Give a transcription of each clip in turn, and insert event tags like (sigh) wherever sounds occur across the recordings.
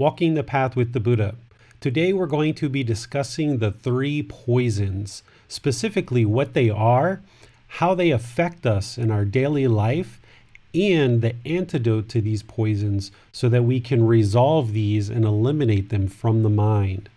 Walking the Path with the Buddha. Today we're going to be discussing the three poisons, specifically what they are, how they affect us in our daily life, and the antidote to these poisons so that we can resolve these and eliminate them from the mind.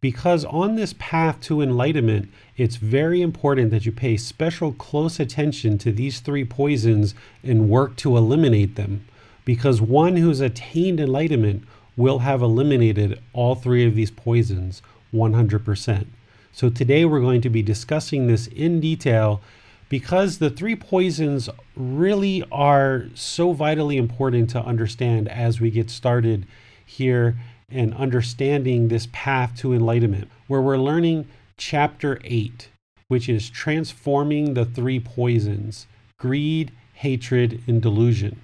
Because on this path to enlightenment, it's very important that you pay special close attention to these three poisons and work to eliminate them. Because one who's attained enlightenment will have eliminated all three of these poisons 100%. So today we're going to be discussing this in detail because the three poisons really are so vitally important to understand as we get started here and understanding this path to enlightenment, where we're learning chapter 8, which is transforming the three poisons greed, hatred, and delusion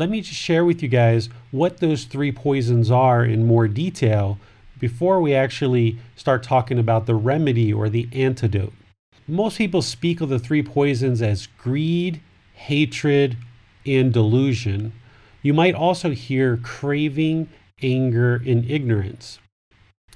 let me just share with you guys what those three poisons are in more detail before we actually start talking about the remedy or the antidote. Most people speak of the three poisons as greed, hatred, and delusion. You might also hear craving, anger, and ignorance.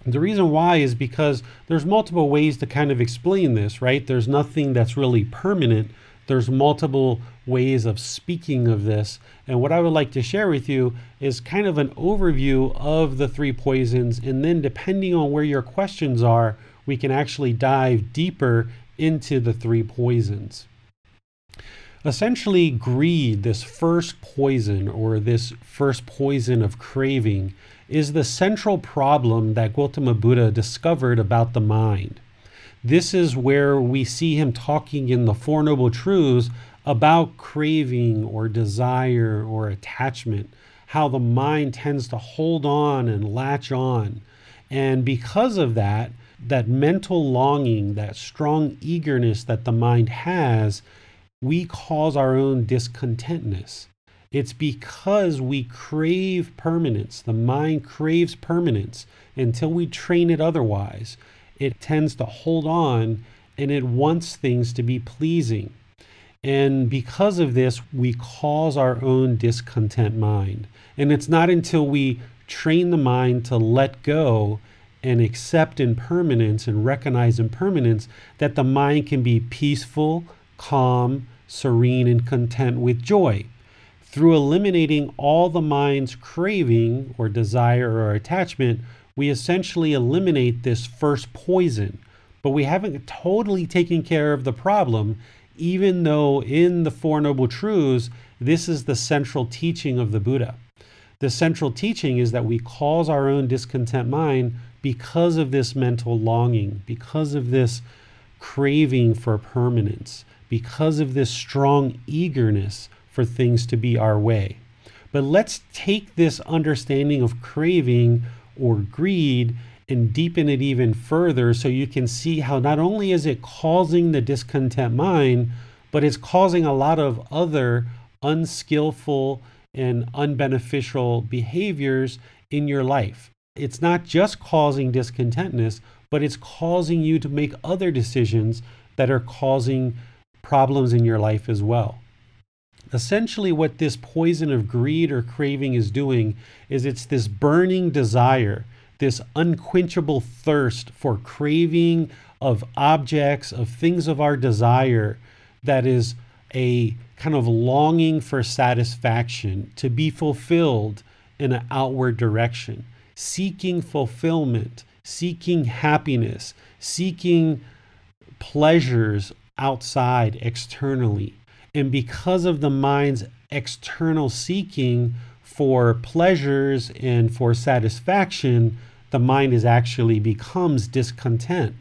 The reason why is because there's multiple ways to kind of explain this, right? There's nothing that's really permanent there's multiple ways of speaking of this. And what I would like to share with you is kind of an overview of the three poisons. And then, depending on where your questions are, we can actually dive deeper into the three poisons. Essentially, greed, this first poison or this first poison of craving, is the central problem that Gautama Buddha discovered about the mind. This is where we see him talking in the Four Noble Truths about craving or desire or attachment, how the mind tends to hold on and latch on. And because of that, that mental longing, that strong eagerness that the mind has, we cause our own discontentness. It's because we crave permanence. The mind craves permanence until we train it otherwise it tends to hold on and it wants things to be pleasing. And because of this, we cause our own discontent mind. And it's not until we train the mind to let go and accept impermanence and recognize impermanence that the mind can be peaceful, calm, serene, and content with joy. Through eliminating all the mind's craving or desire or attachment, we essentially eliminate this first poison, but we haven't totally taken care of the problem, even though in the Four Noble Truths, this is the central teaching of the Buddha. The central teaching is that we cause our own discontent mind because of this mental longing, because of this craving for permanence, because of this strong eagerness for things to be our way. But let's take this understanding of craving or greed and deepen it even further so you can see how not only is it causing the discontent mind, but it's causing a lot of other unskillful and unbeneficial behaviors in your life. It's not just causing discontentness, but it's causing you to make other decisions that are causing problems in your life as well. Essentially, what this poison of greed or craving is doing is it's this burning desire, this unquenchable thirst for craving of objects, of things of our desire, that is a kind of longing for satisfaction, to be fulfilled in an outward direction, seeking fulfillment seeking happiness, seeking pleasures outside externally. And because of the mind's external seeking for pleasures and for satisfaction, the mind is actually becomes discontent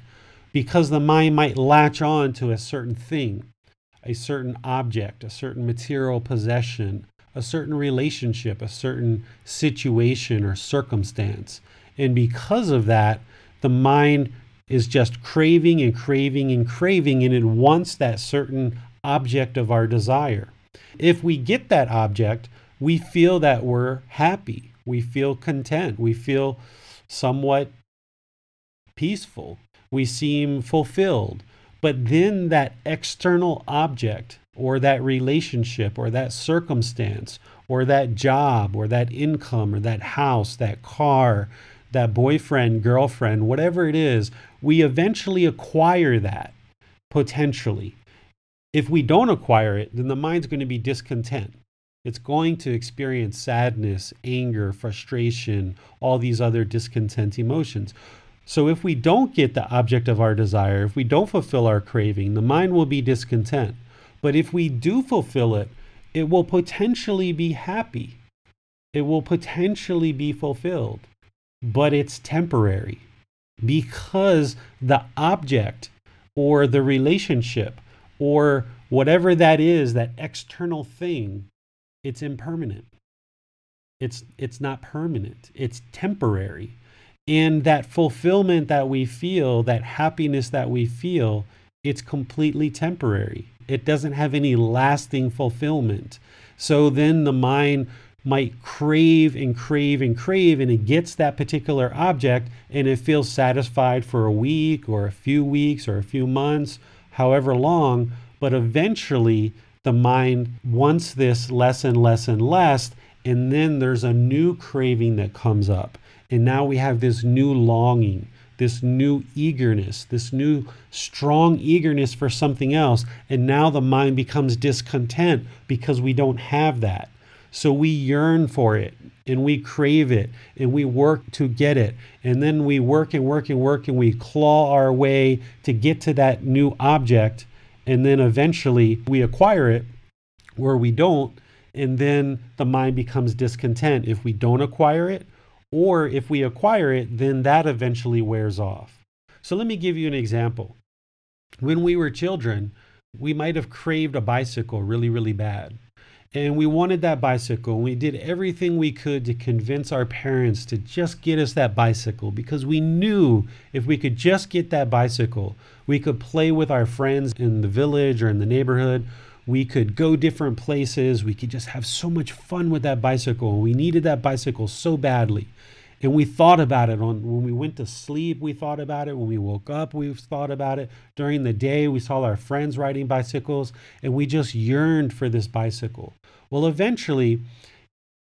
because the mind might latch on to a certain thing, a certain object, a certain material possession, a certain relationship, a certain situation or circumstance. And because of that, the mind is just craving and craving and craving, and it wants that certain object of our desire. If we get that object, we feel that we're happy. We feel content. We feel somewhat peaceful. We seem fulfilled. But then that external object or that relationship or that circumstance or that job or that income or that house, that car, that boyfriend, girlfriend, whatever it is, we eventually acquire that potentially. If we don't acquire it, then the mind's going to be discontent. It's going to experience sadness, anger, frustration, all these other discontent emotions. So, if we don't get the object of our desire, if we don't fulfill our craving, the mind will be discontent. But if we do fulfill it, it will potentially be happy. It will potentially be fulfilled, but it's temporary because the object or the relationship or whatever that is, that external thing, it's impermanent. It's, it's not permanent, it's temporary. And that fulfillment that we feel, that happiness that we feel, it's completely temporary. It doesn't have any lasting fulfillment. So then the mind might crave and crave and crave, and it gets that particular object and it feels satisfied for a week or a few weeks or a few months, however long. But eventually, the mind wants this less and less and less, and then there's a new craving that comes up. And now we have this new longing, this new eagerness, this new strong eagerness for something else. And now the mind becomes discontent because we don't have that. So we yearn for it and we crave it and we work to get it. And then we work and work and work and we claw our way to get to that new object. And then eventually we acquire it where we don't. And then the mind becomes discontent if we don't acquire it. Or if we acquire it, then that eventually wears off. So let me give you an example. When we were children, we might have craved a bicycle really, really bad and we wanted that bicycle. We did everything we could to convince our parents to just get us that bicycle because we knew if we could just get that bicycle, we could play with our friends in the village or in the neighborhood. We could go different places. We could just have so much fun with that bicycle. We needed that bicycle so badly. And we thought about it on when we went to sleep, we thought about it. When we woke up, we thought about it. During the day, we saw our friends riding bicycles and we just yearned for this bicycle. Well, eventually,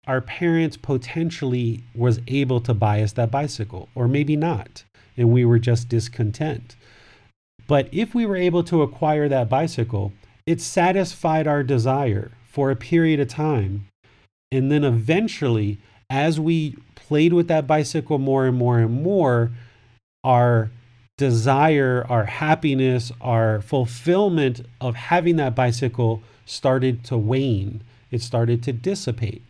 our parents potentially was able to buy us that bicycle, or maybe not, and we were just discontent. But if we were able to acquire that bicycle, it satisfied our desire for a period of time. And then eventually, as we played with that bicycle more and more and more, our desire, our happiness, our fulfillment of having that bicycle started to wane it started to dissipate.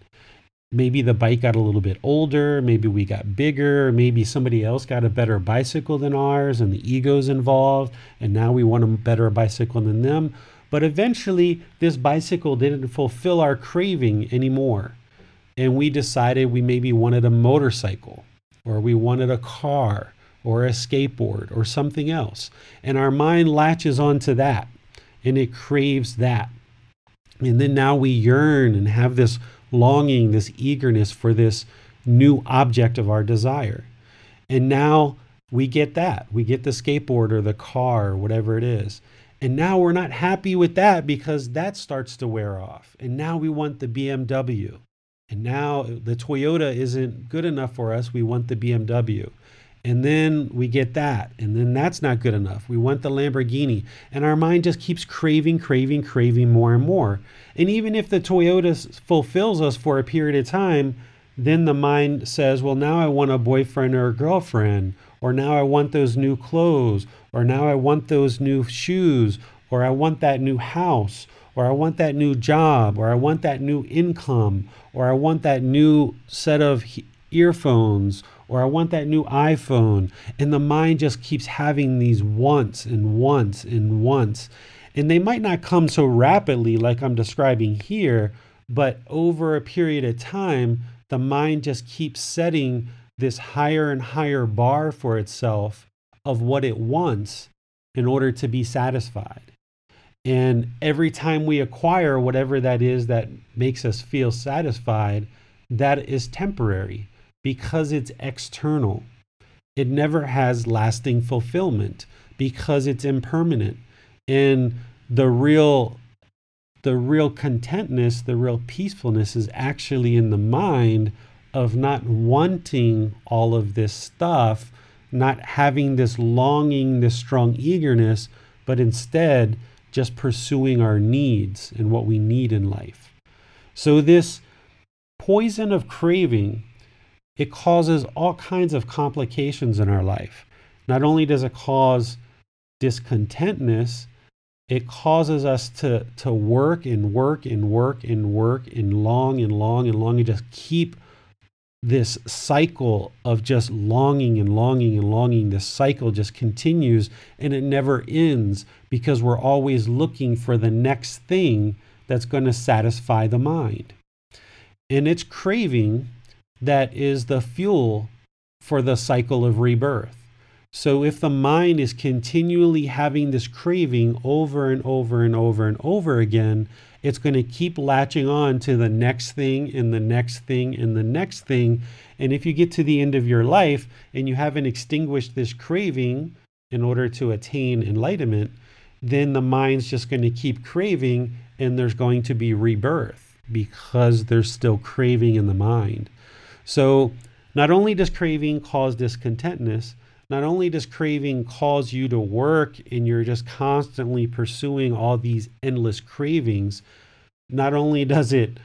Maybe the bike got a little bit older, maybe we got bigger, maybe somebody else got a better bicycle than ours and the ego's involved, and now we want a better bicycle than them. But eventually, this bicycle didn't fulfill our craving anymore. And we decided we maybe wanted a motorcycle, or we wanted a car, or a skateboard, or something else. And our mind latches onto that, and it craves that. And then now we yearn and have this longing, this eagerness for this new object of our desire. And now we get that. We get the skateboard or the car or whatever it is. And now we're not happy with that because that starts to wear off. And now we want the BMW. And now the Toyota isn't good enough for us. We want the BMW and then we get that. And then that's not good enough. We want the lamborghini. And our mind just keeps craving craving craving more and more. And even if the toyota fulfills us for a period of time then the mind says well now i want a boyfriend or a girlfriend or now I want those new clothes, or now I want those new shoes, or I want that new house, or I want that new job, or I want that new income, or I want that new set of earphones, or I want that new iPhone. And the mind just keeps having these wants and wants and wants. And they might not come so rapidly like I'm describing here, but over a period of time, the mind just keeps setting this higher and higher bar for itself of what it wants in order to be satisfied. And every time we acquire whatever that is that makes us feel satisfied, that is temporary because it's external. It never has lasting fulfillment because it's impermanent. And the real the real contentness, the real peacefulness is actually in the mind of not wanting all of this stuff, not having this longing, this strong eagerness, but instead just pursuing our needs and what we need in life. So, this poison of craving, it causes all kinds of complications in our life. Not only does it cause discontentness, it causes us to, to work and work and work and work and long and long and long and just keep this cycle of just longing and longing and longing, this cycle just continues and it never ends because we're always looking for the next thing that's going to satisfy the mind. And it's craving that is the fuel for the cycle of rebirth. So if the mind is continually having this craving over and over and over and over again, it's going to keep latching on to the next thing and the next thing and the next thing. And if you get to the end of your life and you haven't extinguished this craving in order to attain enlightenment, then the mind's just going to keep craving and there's going to be rebirth because there's still craving in the mind. So, not only does craving cause discontentness, not only does craving cause you to work and you're just constantly pursuing all these endless cravings, not only does it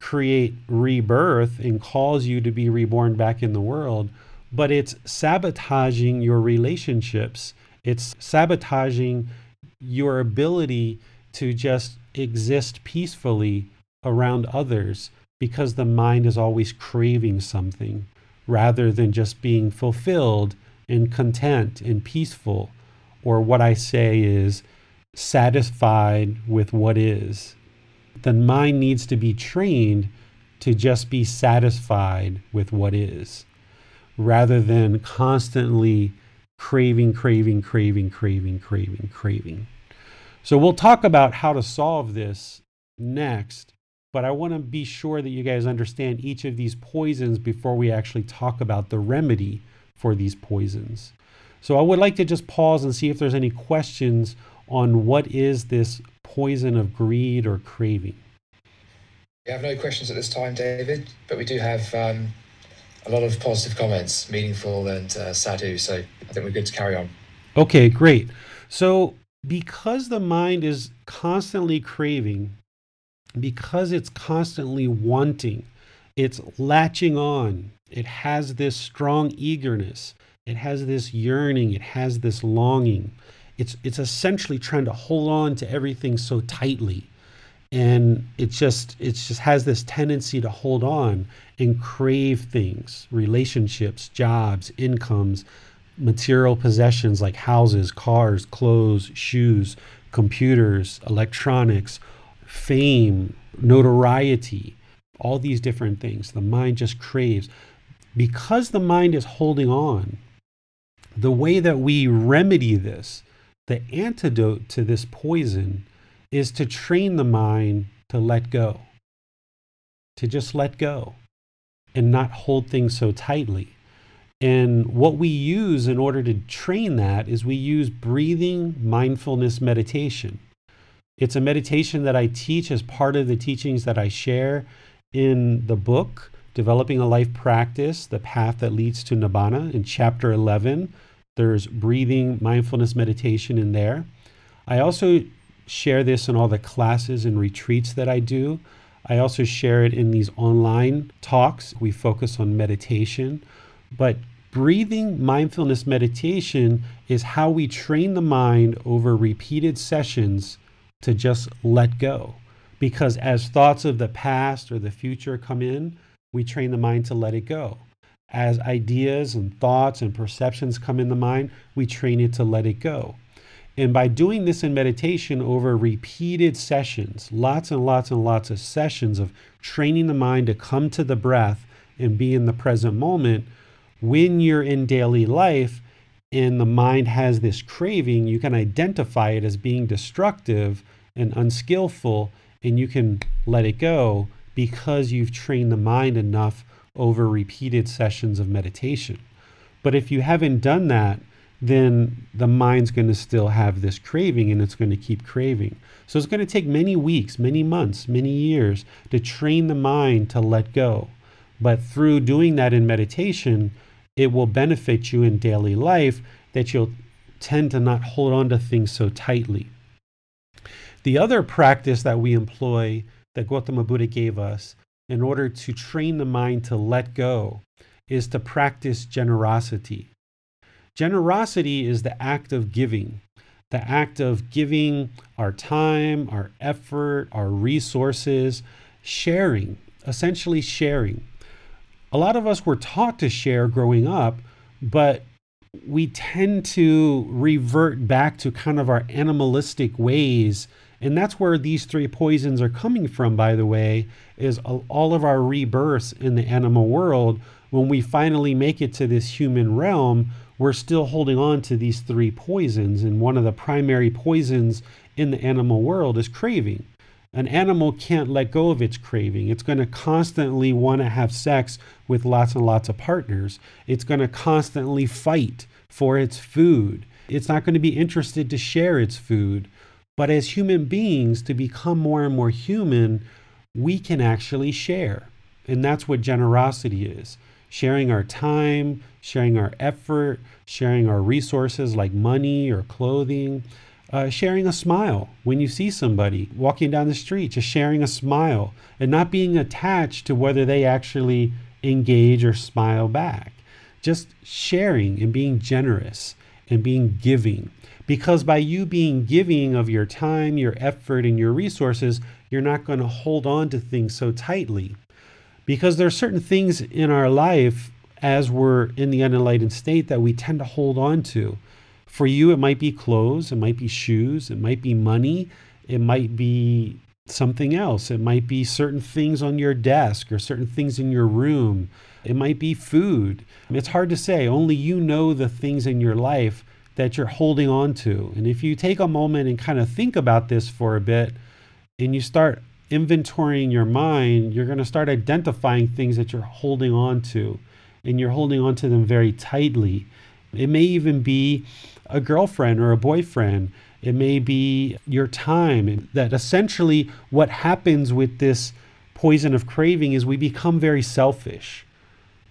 create rebirth and cause you to be reborn back in the world, but it's sabotaging your relationships. It's sabotaging your ability to just exist peacefully around others because the mind is always craving something rather than just being fulfilled and content and peaceful, or what I say is satisfied with what is. then mind needs to be trained to just be satisfied with what is, rather than constantly craving, craving, craving, craving, craving, craving. So we'll talk about how to solve this next, but I want to be sure that you guys understand each of these poisons before we actually talk about the remedy for these poisons. So I would like to just pause and see if there's any questions on what is this poison of greed or craving. We have no questions at this time, David, but we do have um, a lot of positive comments, meaningful and uh, sadhu. So I think we're good to carry on. Okay, great. So because the mind is constantly craving, because it's constantly wanting, it's latching on, it has this strong eagerness. It has this yearning. It has this longing. It's, it's essentially trying to hold on to everything so tightly. And it just it just has this tendency to hold on and crave things, relationships, jobs, incomes, material possessions like houses, cars, clothes, shoes, computers, electronics, fame, notoriety, all these different things. The mind just craves because the mind is holding on, the way that we remedy this, the antidote to this poison, is to train the mind to let go, to just let go and not hold things so tightly. And what we use in order to train that is we use breathing mindfulness meditation. It's a meditation that I teach as part of the teachings that I share in the book Developing a Life Practice, The Path That Leads to Nibbana. In chapter 11, there's breathing, mindfulness meditation in there. I also share this in all the classes and retreats that I do. I also share it in these online talks. We focus on meditation. But breathing mindfulness meditation is how we train the mind over repeated sessions to just let go. Because as thoughts of the past or the future come in, we train the mind to let it go. As ideas and thoughts and perceptions come in the mind, we train it to let it go. And by doing this in meditation over repeated sessions, lots and lots and lots of sessions of training the mind to come to the breath and be in the present moment, when you're in daily life and the mind has this craving, you can identify it as being destructive and unskillful, and you can let it go because you've trained the mind enough over repeated sessions of meditation. But if you haven't done that, then the mind's going to still have this craving and it's going to keep craving. So it's going to take many weeks, many months, many years to train the mind to let go. But through doing that in meditation, it will benefit you in daily life that you'll tend to not hold on to things so tightly. The other practice that we employ that Gautama Buddha gave us in order to train the mind to let go is to practice generosity. Generosity is the act of giving, the act of giving our time, our effort, our resources, sharing, essentially sharing. A lot of us were taught to share growing up, but we tend to revert back to kind of our animalistic ways. And that's where these three poisons are coming from, by the way, is all of our rebirths in the animal world. When we finally make it to this human realm, we're still holding on to these three poisons. And one of the primary poisons in the animal world is craving. An animal can't let go of its craving. It's going to constantly want to have sex with lots and lots of partners. It's going to constantly fight for its food. It's not going to be interested to share its food. But as human beings, to become more and more human, we can actually share. And that's what generosity is sharing our time, sharing our effort, sharing our resources like money or clothing, uh, sharing a smile when you see somebody walking down the street, just sharing a smile and not being attached to whether they actually engage or smile back. Just sharing and being generous and being giving. Because by you being giving of your time, your effort, and your resources, you're not going to hold on to things so tightly because there are certain things in our life as we're in the unenlightened state that we tend to hold on to. For you, it might be clothes, it might be shoes, it might be money, it might be something else. It might be certain things on your desk or certain things in your room. It might be food. It's hard to say. Only you know the things in your life that you're holding on to. And if you take a moment and kind of think about this for a bit and you start inventorying your mind, you're going to start identifying things that you're holding on to, and you're holding on to them very tightly. It may even be a girlfriend or a boyfriend. It may be your time. That essentially what happens with this poison of craving is we become very selfish.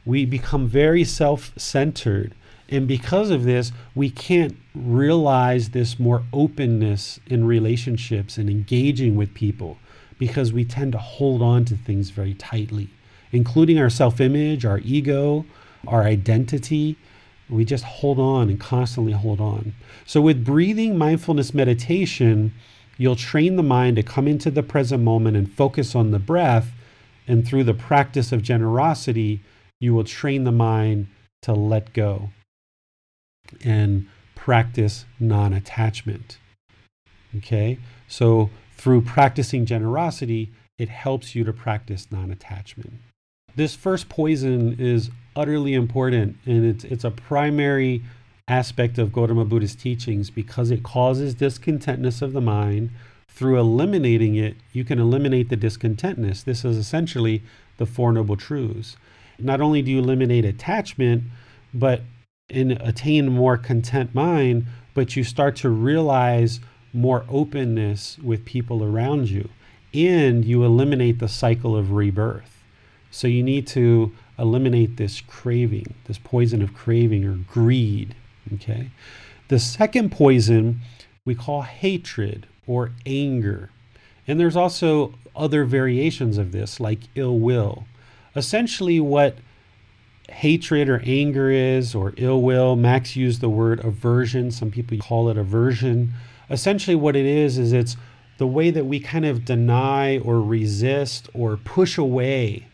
We become very self centered. And because of this, we can't realize this more openness in relationships and engaging with people because we tend to hold on to things very tightly, including our self image, our ego, our identity. We just hold on and constantly hold on. So, with breathing mindfulness meditation, you'll train the mind to come into the present moment and focus on the breath. And through the practice of generosity, you will train the mind to let go and practice non attachment. Okay, so through practicing generosity, it helps you to practice non attachment. This first poison is utterly important and it's, it's a primary aspect of Gautama Buddha's teachings because it causes discontentness of the mind. Through eliminating it, you can eliminate the discontentness. This is essentially the Four Noble Truths. Not only do you eliminate attachment, but in attain more content mind, but you start to realize more openness with people around you and you eliminate the cycle of rebirth. So you need to eliminate this craving, this poison of craving or greed. Okay. The second poison we call hatred or anger. And there's also other variations of this, like ill will. Essentially, what hatred or anger is, or ill will. Max used the word aversion. Some people call it aversion. Essentially, what it is, is it's the way that we kind of deny or resist or push away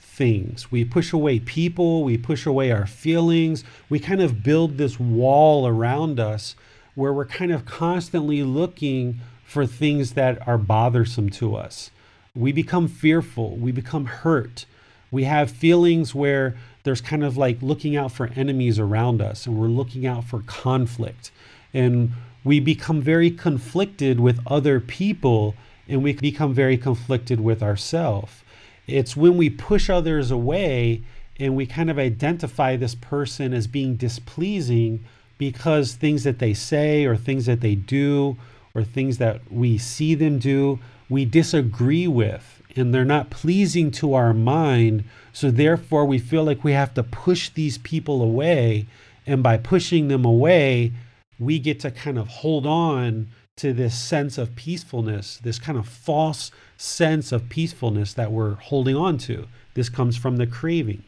things. We push away people, we push away our feelings. We kind of build this wall around us where we're kind of constantly looking for things that are bothersome to us. We become fearful, we become hurt. We have feelings where there's kind of like looking out for enemies around us and we're looking out for conflict. And we become very conflicted with other people and we become very conflicted with ourselves. It's when we push others away and we kind of identify this person as being displeasing because things that they say or things that they do or things that we see them do, we disagree with and they're not pleasing to our mind. So therefore, we feel like we have to push these people away. And by pushing them away, we get to kind of hold on to this sense of peacefulness, this kind of false sense of peacefulness that we're holding on to. This comes from the craving.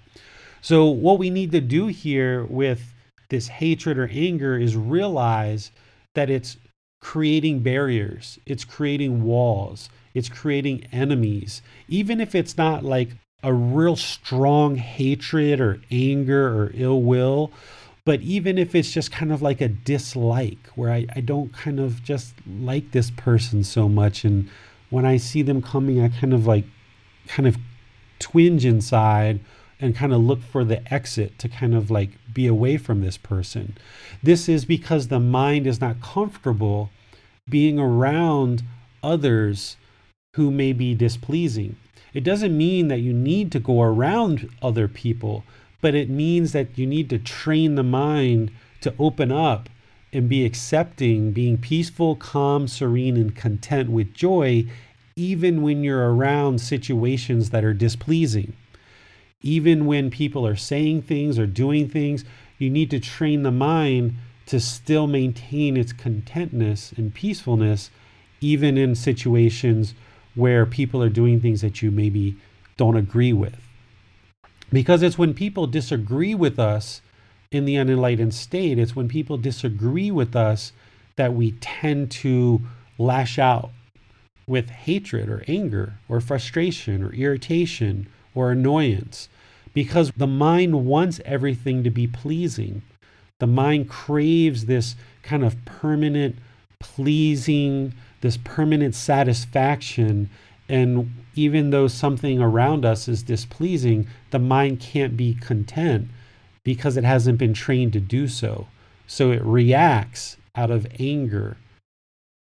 So, what we need to do here with this hatred or anger is realize that it's creating barriers, it's creating walls, it's creating enemies. Even if it's not like a real strong hatred or anger or ill will, but even if it's just kind of like a dislike where I, I don't kind of just like this person so much and when i see them coming i kind of like kind of twinge inside and kind of look for the exit to kind of like be away from this person this is because the mind is not comfortable being around others who may be displeasing it doesn't mean that you need to go around other people but it means that you need to train the mind to open up and be accepting, being peaceful, calm, serene, and content with joy, even when you're around situations that are displeasing. Even when people are saying things or doing things, you need to train the mind to still maintain its contentness and peacefulness, even in situations where people are doing things that you maybe don't agree with. Because it's when people disagree with us in the unenlightened state, it's when people disagree with us that we tend to lash out with hatred or anger or frustration or irritation or annoyance. Because the mind wants everything to be pleasing. The mind craves this kind of permanent pleasing, this permanent satisfaction. And even though something around us is displeasing, the mind can't be content because it hasn't been trained to do so. So it reacts out of anger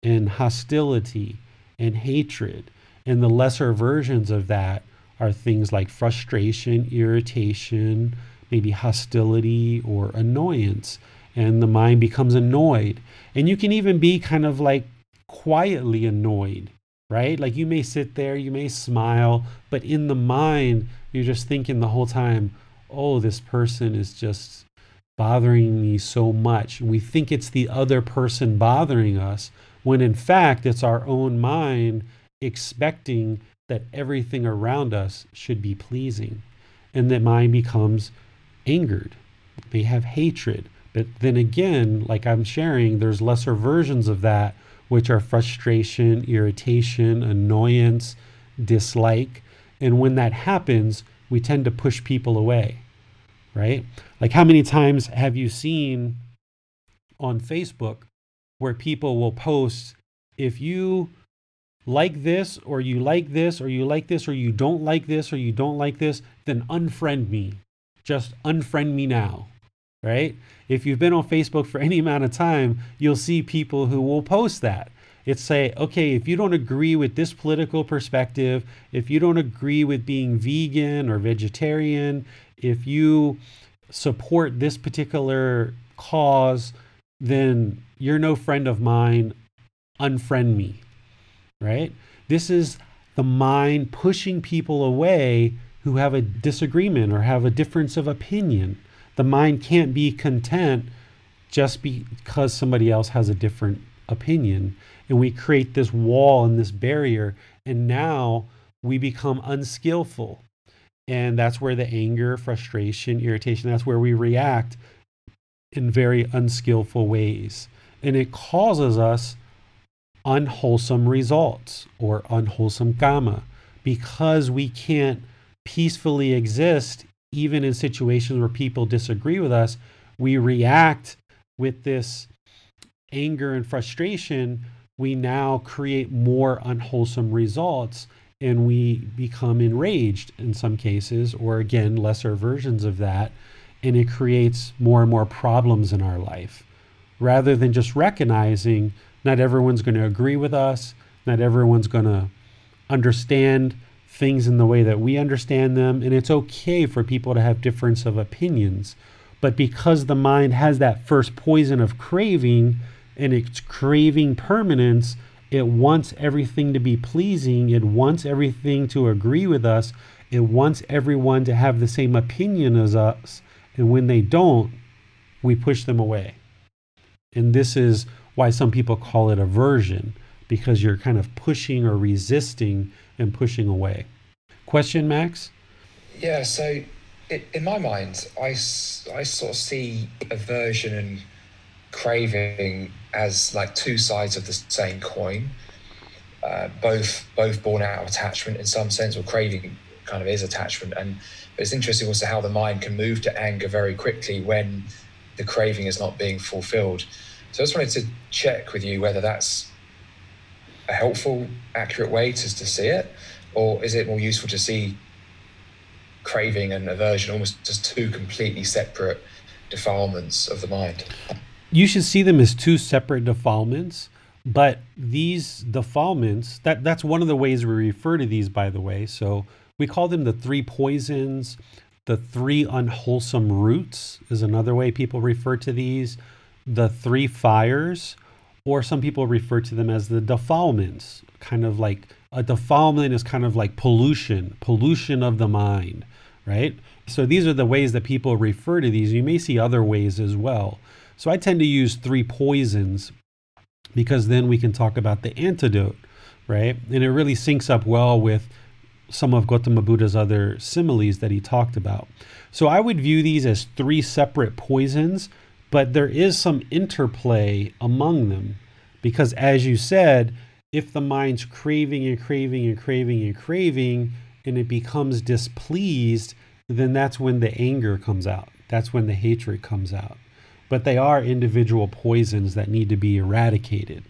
and hostility and hatred. And the lesser versions of that are things like frustration, irritation, maybe hostility or annoyance. And the mind becomes annoyed. And you can even be kind of like quietly annoyed right? Like you may sit there, you may smile, but in the mind, you're just thinking the whole time, oh, this person is just bothering me so much. We think it's the other person bothering us, when in fact, it's our own mind expecting that everything around us should be pleasing. And that mind becomes angered. They have hatred. But then again, like I'm sharing, there's lesser versions of that which are frustration, irritation, annoyance, dislike. And when that happens, we tend to push people away, right? Like, how many times have you seen on Facebook where people will post, if you like this, or you like this, or you like this, or you don't like this, or you don't like this, then unfriend me. Just unfriend me now right? If you've been on Facebook for (laughs) any amount of time, you'll see people who will post that. It's say, okay, if you don't agree with this political perspective, if you don't agree with being vegan or vegetarian, if you support this particular cause, then you're no friend of mine. Unfriend me, right? This is the mind pushing people away who have a disagreement or have a difference of opinion the mind can't be content just because somebody else has a different opinion. And we create this wall and this barrier. And now we become unskillful. And that's where the anger, frustration, irritation, that's where we react in very unskillful ways. And it causes us unwholesome results or unwholesome karma because we can't peacefully exist even in situations where people disagree with us. We react with this anger and frustration. We now create more unwholesome results and we become enraged in some cases, or again, lesser versions of that. And it creates more and more problems in our life rather than just recognizing not everyone's going to agree with us, not everyone's going to understand things in the way that we understand them, and it's okay for people to have difference of opinions. But because the mind has that first poison of craving and it's craving permanence, it wants everything to be pleasing, it wants everything to agree with us, it wants everyone to have the same opinion as us. And when they don't, we push them away. And this is why some people call it aversion, because you're kind of pushing or resisting and pushing away. Question, Max? Yeah, so it, in my mind, I, I sort of see aversion and craving as like two sides of the same coin, uh, both both born out of attachment in some sense, or craving kind of is attachment. And it's interesting also how the mind can move to anger very quickly when the craving is not being fulfilled. So I just wanted to check with you whether that's a helpful, accurate way to, to see it, or is it more useful to see craving and aversion almost just two completely separate defilements of the mind? You should see them as two separate defilements, but these defilements, that, that's one of the ways we refer to these, by the way. So we call them the three poisons. The three unwholesome roots is another way people refer to these the three fires, or some people refer to them as the defilements, kind of like a defilement is kind of like pollution, pollution of the mind, right? So these are the ways that people refer to these. You may see other ways as well. So I tend to use three poisons because then we can talk about the antidote, right? And it really syncs up well with some of Gautama Buddha's other similes that he talked about. So I would view these as three separate poisons but there is some interplay among them because, as you said, if the mind's craving and craving and craving and craving and it becomes displeased, then that's when the anger comes out. That's when the hatred comes out. But they are individual poisons that need to be eradicated.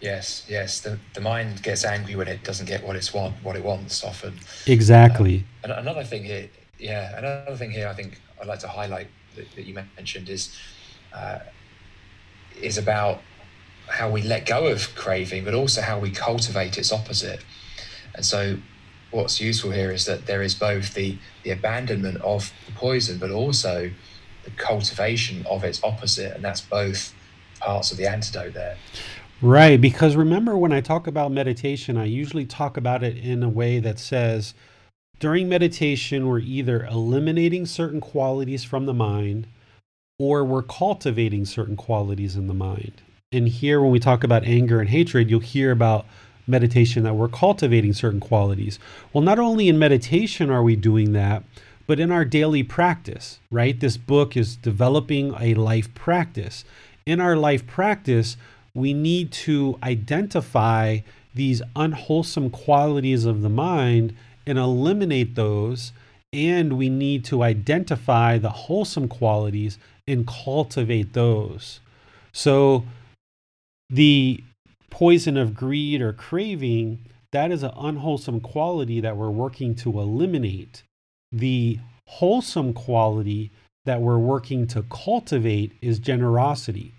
Yes, yes. The, the mind gets angry when it doesn't get what it's want what it wants often. Exactly. Um, another thing here, yeah, another thing here I think I'd like to highlight that, that you mentioned is uh, is about how we let go of craving, but also how we cultivate its opposite. And so, what's useful here is that there is both the, the abandonment of the poison, but also the cultivation of its opposite. And that's both parts of the antidote there. Right. Because remember, when I talk about meditation, I usually talk about it in a way that says during meditation, we're either eliminating certain qualities from the mind or we're cultivating certain qualities in the mind. And here, when we talk about anger and hatred, you'll hear about meditation that we're cultivating certain qualities. Well, not only in meditation are we doing that, but in our daily practice, right? This book is developing a life practice. In our life practice, we need to identify these unwholesome qualities of the mind and eliminate those. And we need to identify the wholesome qualities and cultivate those. So the poison of greed or craving, that is an unwholesome quality that we're working to eliminate. The wholesome quality that we're working to cultivate is generosity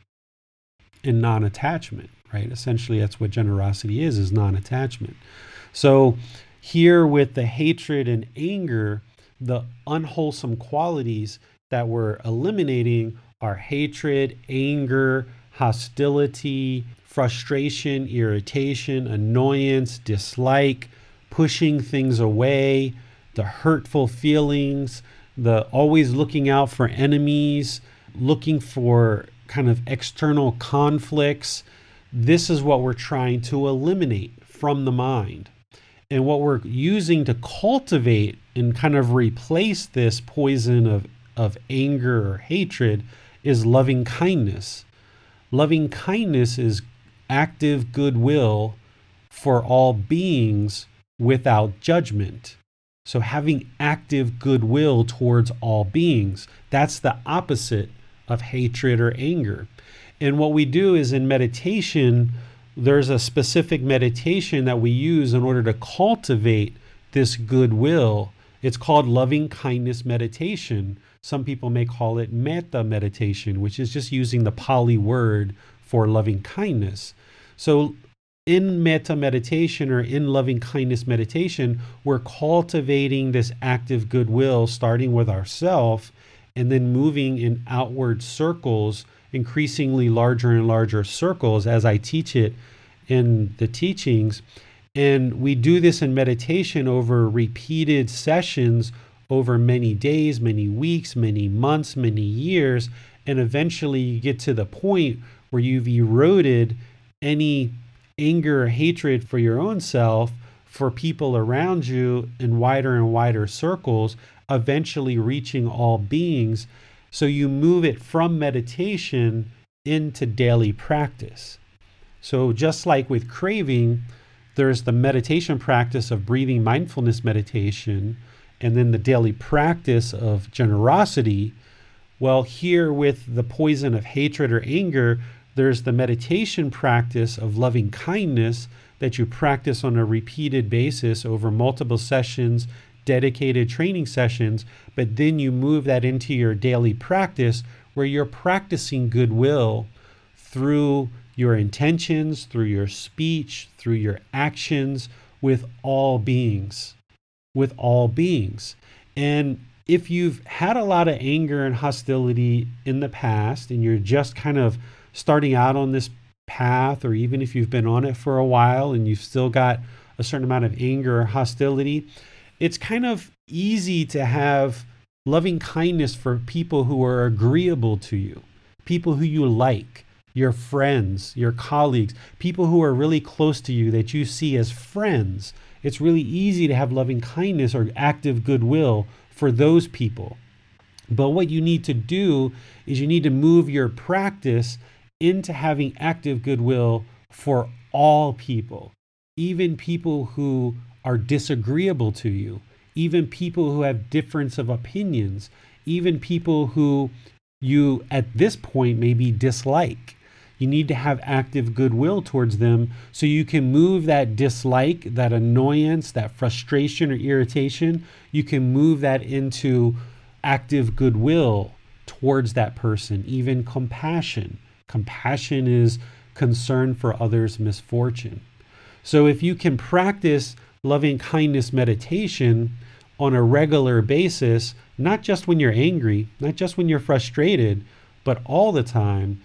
and non-attachment, right? Essentially that's what generosity is is non-attachment. So here with the hatred and anger, the unwholesome qualities that we're eliminating are hatred, anger, hostility, frustration, irritation, annoyance, dislike, pushing things away, the hurtful feelings, the always looking out for enemies, looking for kind of external conflicts. This is what we're trying to eliminate from the mind. And what we're using to cultivate and kind of replace this poison of, of anger or hatred is loving kindness. Loving kindness is active goodwill for all beings without judgment. So, having active goodwill towards all beings, that's the opposite of hatred or anger. And what we do is in meditation, there's a specific meditation that we use in order to cultivate this goodwill. It's called loving kindness meditation. Some people may call it metta meditation, which is just using the Pali word for loving kindness. So, in metta meditation or in loving kindness meditation, we're cultivating this active goodwill, starting with ourself and then moving in outward circles, increasingly larger and larger circles as I teach it in the teachings. And we do this in meditation over repeated sessions over many days, many weeks, many months, many years. And eventually you get to the point where you've eroded any anger or hatred for your own self, for people around you in wider and wider circles, eventually reaching all beings. So you move it from meditation into daily practice. So, just like with craving, there's the meditation practice of breathing mindfulness meditation, and then the daily practice of generosity. Well, here with the poison of hatred or anger, there's the meditation practice of loving kindness that you practice on a repeated basis over multiple sessions, dedicated training sessions, but then you move that into your daily practice where you're practicing goodwill through your intentions, through your speech, through your actions with all beings. With all beings. And if you've had a lot of anger and hostility in the past and you're just kind of starting out on this path, or even if you've been on it for a while and you've still got a certain amount of anger or hostility, it's kind of easy to have loving kindness for people who are agreeable to you, people who you like, your friends, your colleagues, people who are really close to you that you see as friends. It's really easy to have loving kindness or active goodwill for those people. But what you need to do is you need to move your practice into having active goodwill for all people, even people who are disagreeable to you, even people who have difference of opinions, even people who you at this point maybe dislike. You need to have active goodwill towards them so you can move that dislike, that annoyance, that frustration or irritation, you can move that into active goodwill towards that person, even compassion. Compassion is concern for others' misfortune. So if you can practice loving kindness meditation on a regular basis, not just when you're angry, not just when you're frustrated, but all the time,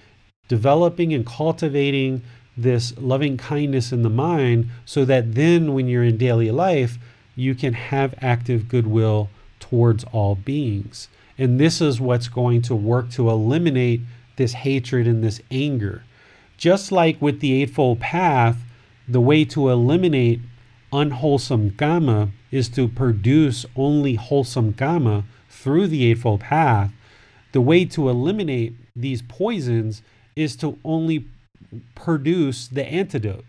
developing and cultivating this loving kindness in the mind so that then when you're in daily life, you can have active goodwill towards all beings. And this is what's going to work to eliminate this hatred and this anger. Just like with the Eightfold Path, the way to eliminate unwholesome karma is to produce only wholesome karma through the Eightfold Path. The way to eliminate these poisons is to only produce the antidote.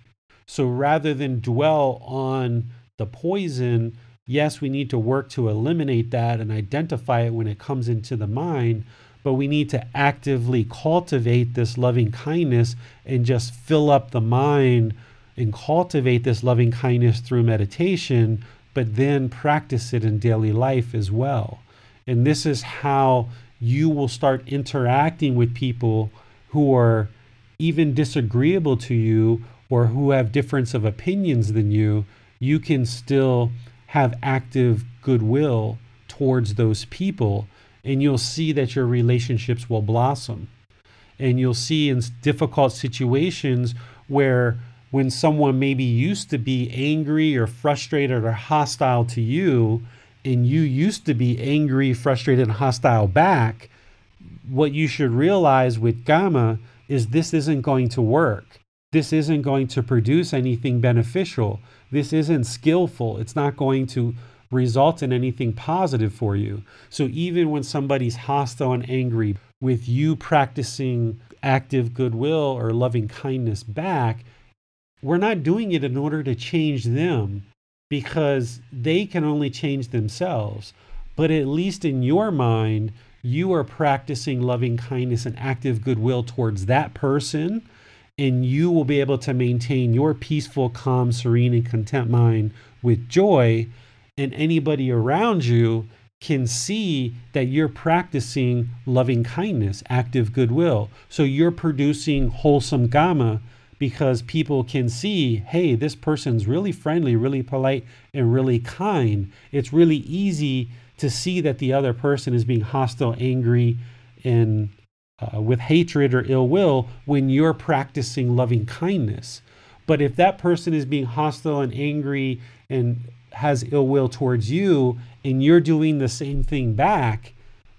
So rather than dwell on the poison, yes, we need to work to eliminate that and identify it when it comes into the mind, but we need to actively cultivate this loving kindness and just fill up the mind and cultivate this loving kindness through meditation, but then practice it in daily life as well. And this is how you will start interacting with people who are even disagreeable to you or who have difference of opinions than you. You can still have active goodwill towards those people, and you'll see that your relationships will blossom. And you'll see in difficult situations where when someone maybe used to be angry or frustrated or hostile to you, and you used to be angry, frustrated, and hostile back, what you should realize with kamma is this isn't going to work. This isn't going to produce anything beneficial. This isn't skillful. It's not going to result in anything positive for you. So even when somebody's hostile and angry, with you practicing active goodwill or loving kindness back, we're not doing it in order to change them because they can only change themselves. But at least in your mind, you are practicing loving kindness and active goodwill towards that person, and you will be able to maintain your peaceful, calm, serene, and content mind with joy. And anybody around you can see that you're practicing loving kindness, active goodwill. So you're producing wholesome kamma because people can see, hey, this person's really friendly, really polite, and really kind. It's really easy to see that the other person is being hostile, angry, and uh, with hatred or ill will when you're practicing loving kindness. But if that person is being hostile and angry and has ill will towards you and you're doing the same thing back,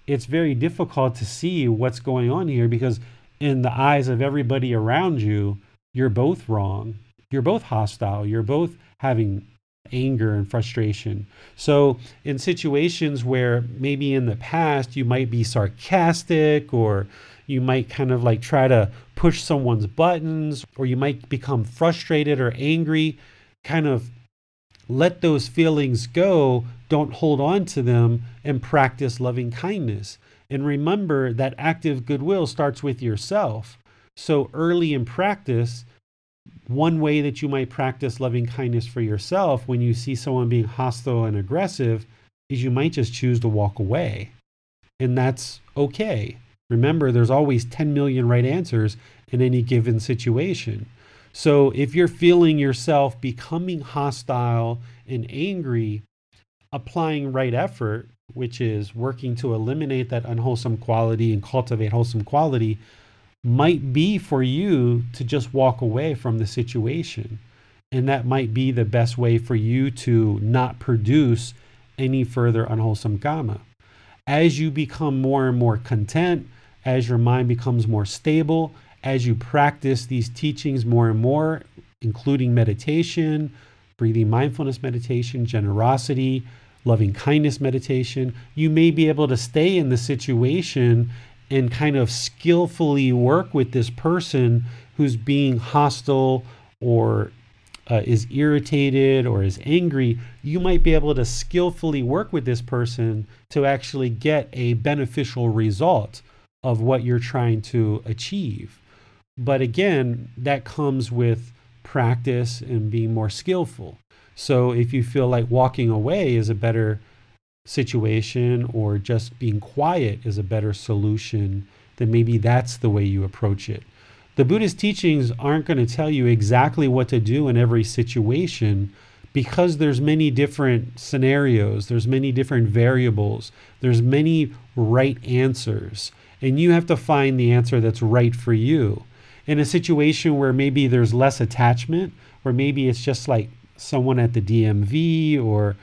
it's very difficult to see what's going on here because, in the eyes of everybody around you, you're both wrong. You're both hostile. You're both having anger and frustration. So, in situations where maybe in the past you might be sarcastic or you might kind of like try to push someone's buttons or you might become frustrated or angry, kind of let those feelings go. Don't hold on to them and practice loving kindness. And remember that active goodwill starts with yourself. So early in practice, one way that you might practice loving kindness for yourself when you see someone being hostile and aggressive is you might just choose to walk away. And that's okay. Remember, there's always 10 million right answers in any given situation. So if you're feeling yourself becoming hostile and angry, applying right effort, which is working to eliminate that unwholesome quality and cultivate wholesome quality, might be for you to just walk away from the situation. And that might be the best way for you to not produce any further unwholesome karma. As you become more and more content, as your mind becomes more stable, as you practice these teachings more and more, including meditation, breathing mindfulness meditation, generosity, loving kindness meditation, you may be able to stay in the situation and kind of skillfully work with this person who's being hostile or uh, is irritated or is angry, you might be able to skillfully work with this person to actually get a beneficial result of what you're trying to achieve. But again, that comes with practice and being more skillful. So if you feel like walking away is a better situation or just being quiet is a better solution, then maybe that's the way you approach it. The Buddhist teachings aren't going to tell you exactly what to do in every situation because there's many different scenarios, there's many different variables, there's many right answers, and you have to find the answer that's right for you. In a situation where maybe there's less attachment, or maybe it's just like someone at the DMV or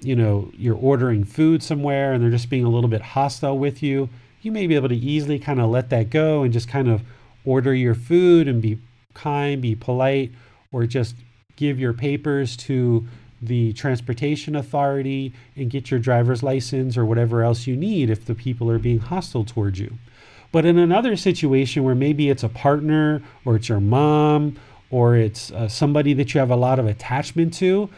you know, you're ordering food somewhere and they're just being a little bit hostile with you, you may be able to easily kind of let that go and just kind of order your food and be kind, be polite, or just give your papers to the transportation authority and get your driver's license or whatever else you need if the people are being hostile towards you. But in another situation where maybe it's a partner or it's your mom or it's uh, somebody that you have a lot of attachment to,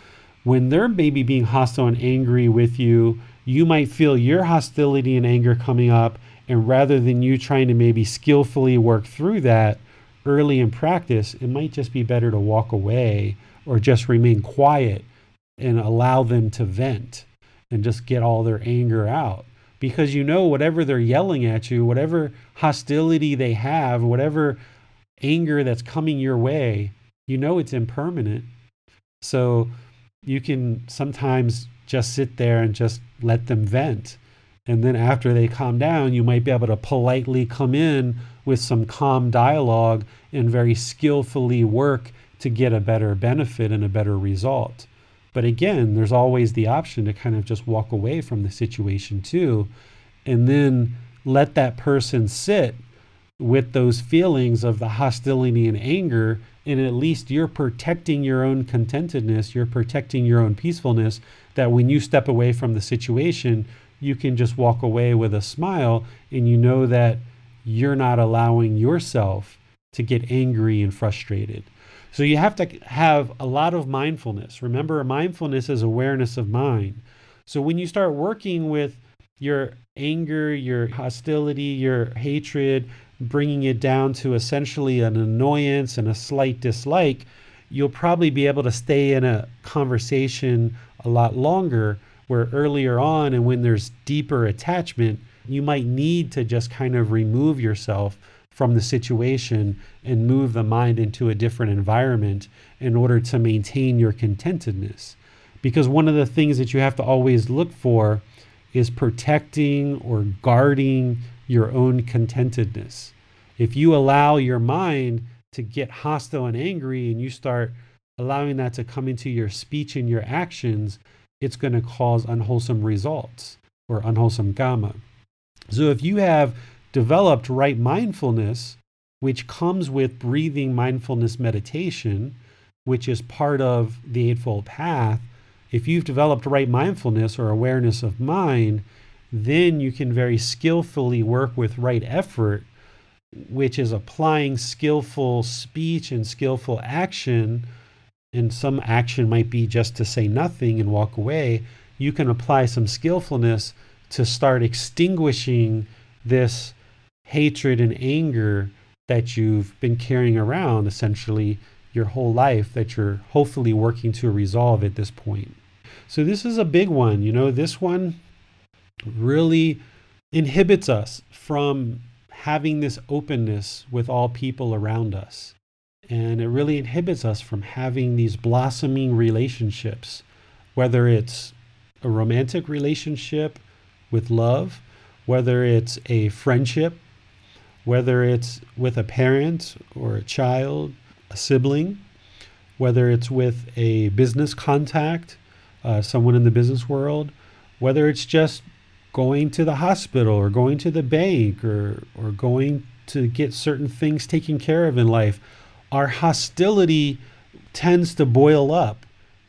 when they're maybe being hostile and angry with you, you might feel your hostility and anger coming up. And rather than you trying to maybe skillfully work through that early in practice, it might just be better to walk away or just remain quiet and allow them to vent and just get all their anger out. Because you know, whatever they're yelling at you, whatever hostility they have, whatever anger that's coming your way, you know it's impermanent. So you can sometimes just sit there and just let them vent. And then after they calm down, you might be able to politely come in with some calm dialogue and very skillfully work to get a better benefit and a better result. But again, there's always the option to kind of just walk away from the situation too, and then let that person sit with those feelings of the hostility and anger and at least you're protecting your own contentedness you're protecting your own peacefulness that when you step away from the situation you can just walk away with a smile and you know that you're not allowing yourself to get angry and frustrated. So you have to have a lot of mindfulness. Remember mindfulness is awareness of mind. So when you start working with your anger, your hostility, your hatred, bringing it down to essentially an annoyance and a slight dislike, you'll probably be able to stay in a conversation a lot longer. Where earlier on, and when there's deeper attachment, you might need to just kind of remove yourself from the situation and move the mind into a different environment in order to maintain your contentedness. Because one of the things that you have to always look for is protecting or guarding your own contentedness. If you allow your mind to get hostile and angry and you start allowing that to come into your speech and your actions, it's going to cause unwholesome results or unwholesome karma. So if you have developed right mindfulness, which comes with breathing mindfulness meditation, which is part of the Eightfold Path, if you've developed right mindfulness or awareness of mind, then you can very skillfully work with right effort, which is applying skillful speech and skillful action. And some action might be just to say nothing and walk away. You can apply some skillfulness to start extinguishing this hatred and anger that you've been carrying around essentially your whole life that you're hopefully working to resolve at this point. So this is a big one. You know, this one really inhibits us from having this openness with all people around us. And it really inhibits us from having these blossoming relationships, whether it's a romantic relationship with love, whether it's a friendship, whether it's with a parent or a child, a sibling, whether it's with a business contact, uh, someone in the business world, whether it's just going to the hospital or going to the bank or, or going to get certain things taken care of in life, our hostility tends to boil up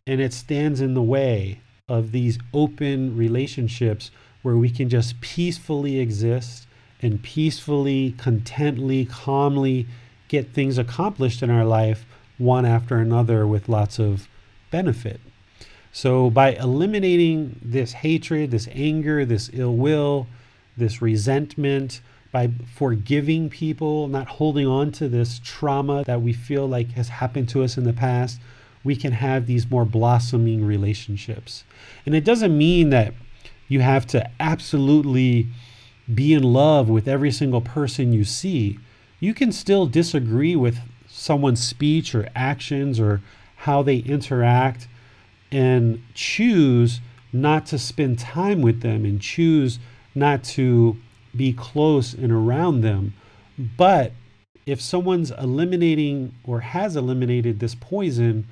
and it stands in the way of these open relationships where we can just peacefully exist and peacefully, contently, calmly get things accomplished in our life one after another with lots of benefit. So, by eliminating this hatred, this anger, this ill will, this resentment, by forgiving people, not holding on to this trauma that we feel like has happened to us in the past, we can have these more blossoming relationships. And it doesn't mean that you have to absolutely be in love with every single person you see. You can still disagree with someone's speech or actions or how they interact and choose not to spend time with them and choose not to be close and around them. But if someone's eliminating or has eliminated this poison,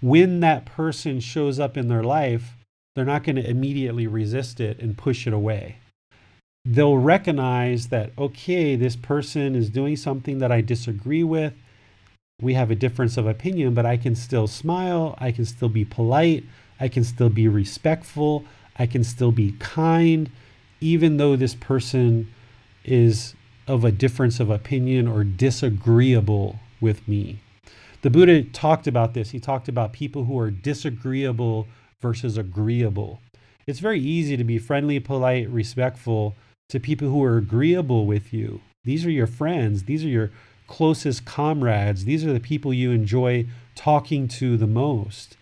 when that person shows up in their life, they're not going to immediately resist it and push it away. They'll recognize that, okay, this person is doing something that I disagree with we have a difference of opinion, but I can still smile. I can still be polite. I can still be respectful. I can still be kind, even though this person is of a difference of opinion or disagreeable with me. The Buddha talked about this. He talked about people who are disagreeable versus agreeable. It's very easy to be friendly, polite, respectful to people who are agreeable with you. These are your friends. These are your closest comrades. These are the people you enjoy talking to the most.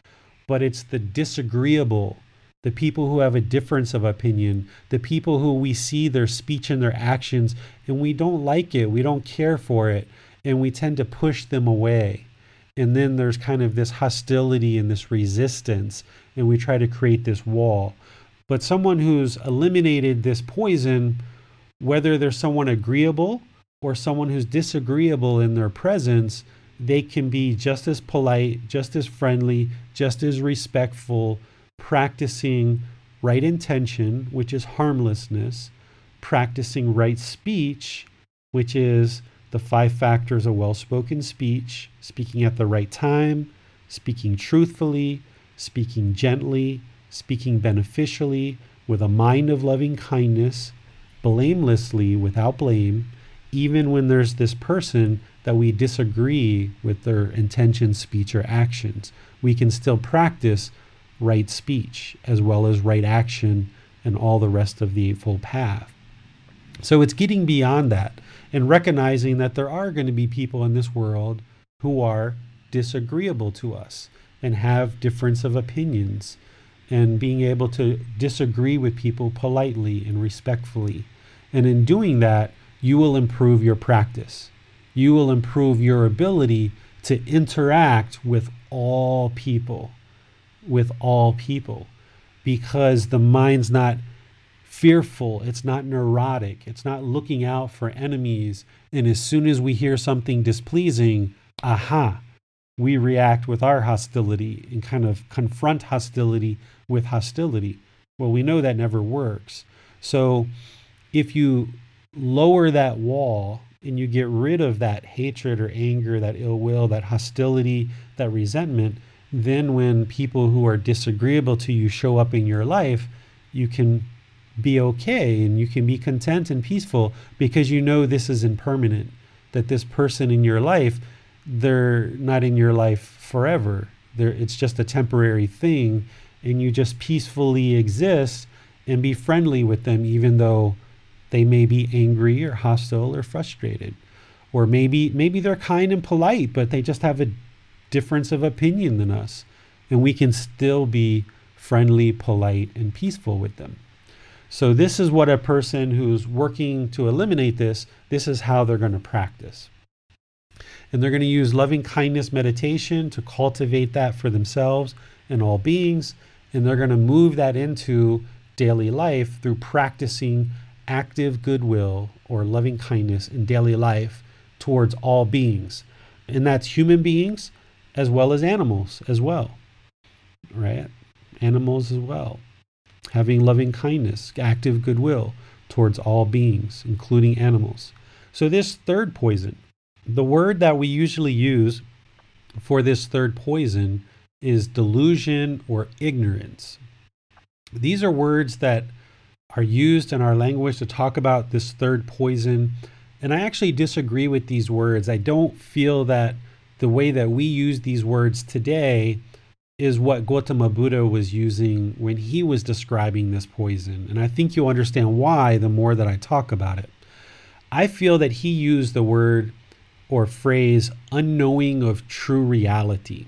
But it's the disagreeable, the people who have a difference of opinion, the people who we see their speech and their actions and we don't like it, we don't care for it, and we tend to push them away. And then there's kind of this hostility and this resistance, and we try to create this wall. But someone who's eliminated this poison, whether they're someone agreeable or someone who's disagreeable in their presence, they can be just as polite, just as friendly, just as respectful, practicing right intention, which is harmlessness, practicing right speech, which is the five factors of well spoken speech speaking at the right time, speaking truthfully, speaking gently, speaking beneficially, with a mind of loving kindness, blamelessly, without blame, even when there's this person that we disagree with their intentions, speech, or actions. We can still practice right speech as well as right action and all the rest of the Eightfold Path. So it's getting beyond that and recognizing that there are going to be people in this world who are disagreeable to us and have difference of opinions and being able to disagree with people politely and respectfully. And in doing that, you will improve your practice. You will improve your ability to interact with all people, with all people, because the mind's not fearful, it's not neurotic, it's not looking out for enemies. And as soon as we hear something displeasing, aha, we react with our hostility and kind of confront hostility with hostility. Well, we know that never works. So if you lower that wall and you get rid of that hatred or anger, that ill will, that hostility, that resentment, then when people who are disagreeable to you show up in your life, you can be okay and you can be content and peaceful because you know this is impermanent, that this person in your life, they're not in your life forever. They're, it's just a temporary thing, and you just peacefully exist and be friendly with them, even though they may be angry or hostile or frustrated. Or maybe maybe they're kind and polite, but they just have a difference of opinion than us. And we can still be friendly, polite, and peaceful with them. So this is what a person who's working to eliminate this, this is how they're going to practice. And they're going to use loving kindness meditation to cultivate that for themselves and all beings. And they're going to move that into daily life through practicing active goodwill or loving kindness in daily life towards all beings. And that's human beings as well as animals as well. Right? Animals as well. Having loving kindness, active goodwill towards all beings, including animals. So, this third poison, the word that we usually use for this third poison is delusion or ignorance. These are words that are used in our language to talk about this third poison. And I actually disagree with these words. I don't feel that the way that we use these words today is what Gautama Buddha was using when he was describing this poison. And I think you'll understand why the more that I talk about it. I feel that he used the word or phrase unknowing of true reality.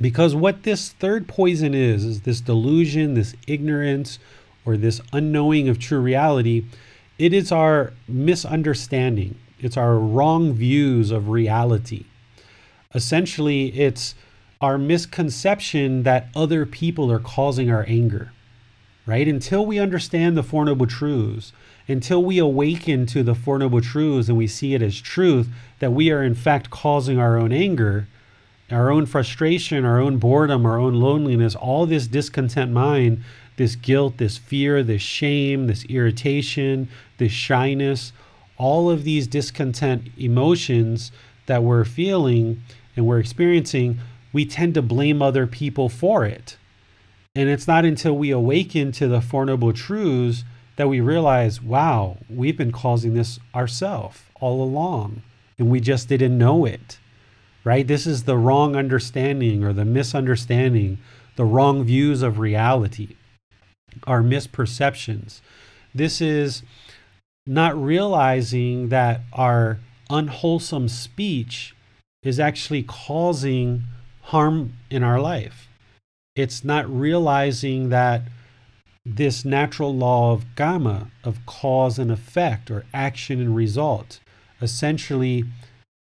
Because what this third poison is, is this delusion, this ignorance, or this unknowing of true reality, it is our misunderstanding. It's our wrong views of reality. Essentially, it's our misconception that other people are causing our anger, right? Until we understand the Four Noble Truths, until we awaken to the Four Noble Truths and we see it as truth, that we are in fact causing our own anger, our own frustration, our own boredom, our own loneliness, all this discontent mind this guilt, this fear, this shame, this irritation, this shyness, all of these discontent emotions that we're feeling and we're experiencing, we tend to blame other people for it. And it's not until we awaken to the Four Noble Truths that we realize, wow, we've been causing this ourselves all along, and we just didn't know it. Right? This is the wrong understanding or the misunderstanding, the wrong views of reality our misperceptions. This is not realizing that our unwholesome speech is actually causing harm in our life. It's not realizing that this natural law of karma, of cause and effect, or action and result, essentially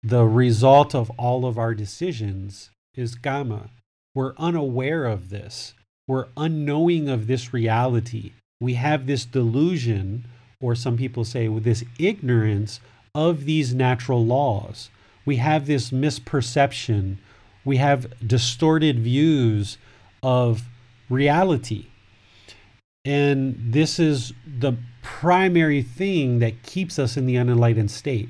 the result of all of our decisions is karma. We're unaware of this. We're unknowing of this reality. We have this delusion, or some people say with this ignorance of these natural laws. We have this misperception. We have distorted views of reality. And this is the primary thing that keeps us in the unenlightened state.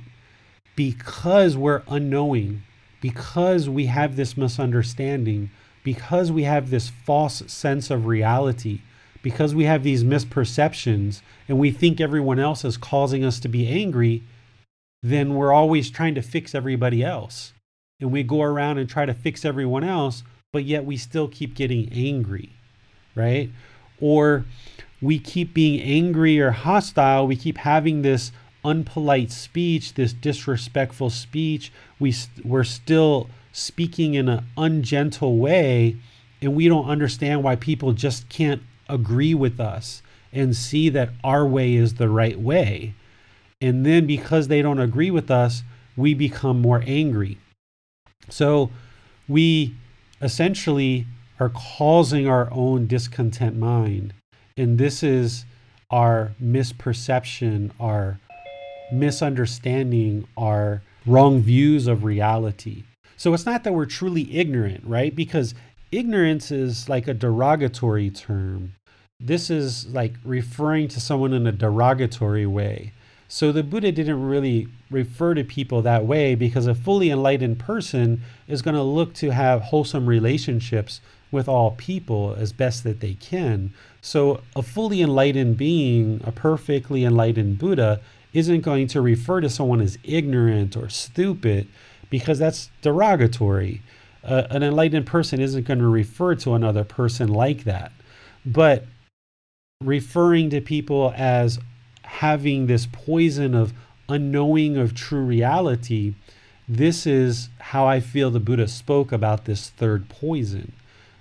because we're unknowing, because we have this misunderstanding, because we have this false sense of reality, because we have these misperceptions and we think everyone else is causing us to be angry, then we're always trying to fix everybody else. And we go around and try to fix everyone else, but yet we still keep getting angry, right? Or we keep being angry or hostile. We keep having this unpolite speech, this disrespectful speech. We, we're still speaking in an ungentle way, and we don't understand why people just can't agree with us and see that our way is the right way. And then because they don't agree with us, we become more angry. So we essentially are causing our own discontent mind. And this is our misperception, our misunderstanding, our wrong views of reality. So it's not that we're truly ignorant, right? Because ignorance is like a derogatory term. This is like referring to someone in a derogatory way. So the Buddha didn't really refer to people that way because a fully enlightened person is going to look to have wholesome relationships with all people as best that they can. So a fully enlightened being, a perfectly enlightened Buddha, isn't going to refer to someone as ignorant or stupid because that's derogatory. Uh, an enlightened person isn't going to refer to another person like that. But referring to people as having this poison of unknowing of true reality, this is how I feel the Buddha spoke about this third poison,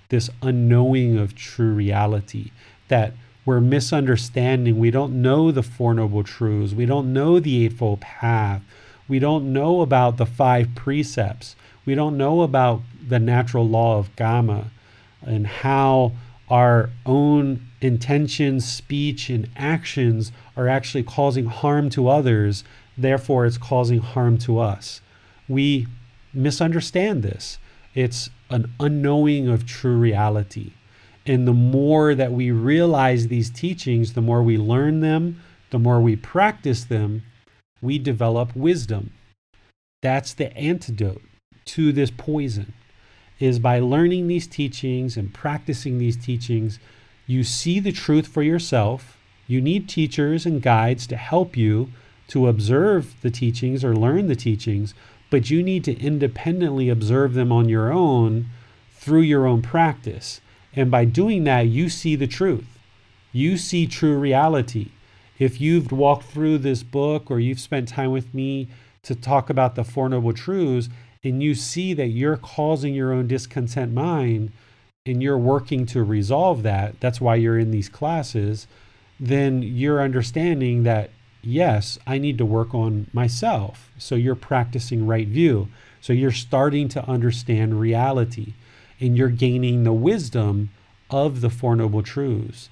this unknowing of true reality, that we're misunderstanding. We don't know the Four Noble Truths. We don't know the Eightfold Path. We don't know about the five precepts. We don't know about the natural law of Kamma and how our own intentions, speech, and actions are actually causing harm to others. Therefore, it's causing harm to us. We misunderstand this. It's an unknowing of true reality. And the more that we realize these teachings, the more we learn them, the more we practice them, we develop wisdom. That's the antidote to this poison is by learning these teachings and practicing these teachings, you see the truth for yourself. You need teachers and guides to help you to observe the teachings or learn the teachings, but you need to independently observe them on your own through your own practice. And by doing that, you see the truth. You see true reality. If you've walked through this book or you've spent time with me to talk about the Four Noble Truths, and you see that you're causing your own discontent mind and you're working to resolve that, that's why you're in these classes, then you're understanding that, yes, I need to work on myself. So you're practicing right view. So you're starting to understand reality and you're gaining the wisdom of the Four Noble Truths.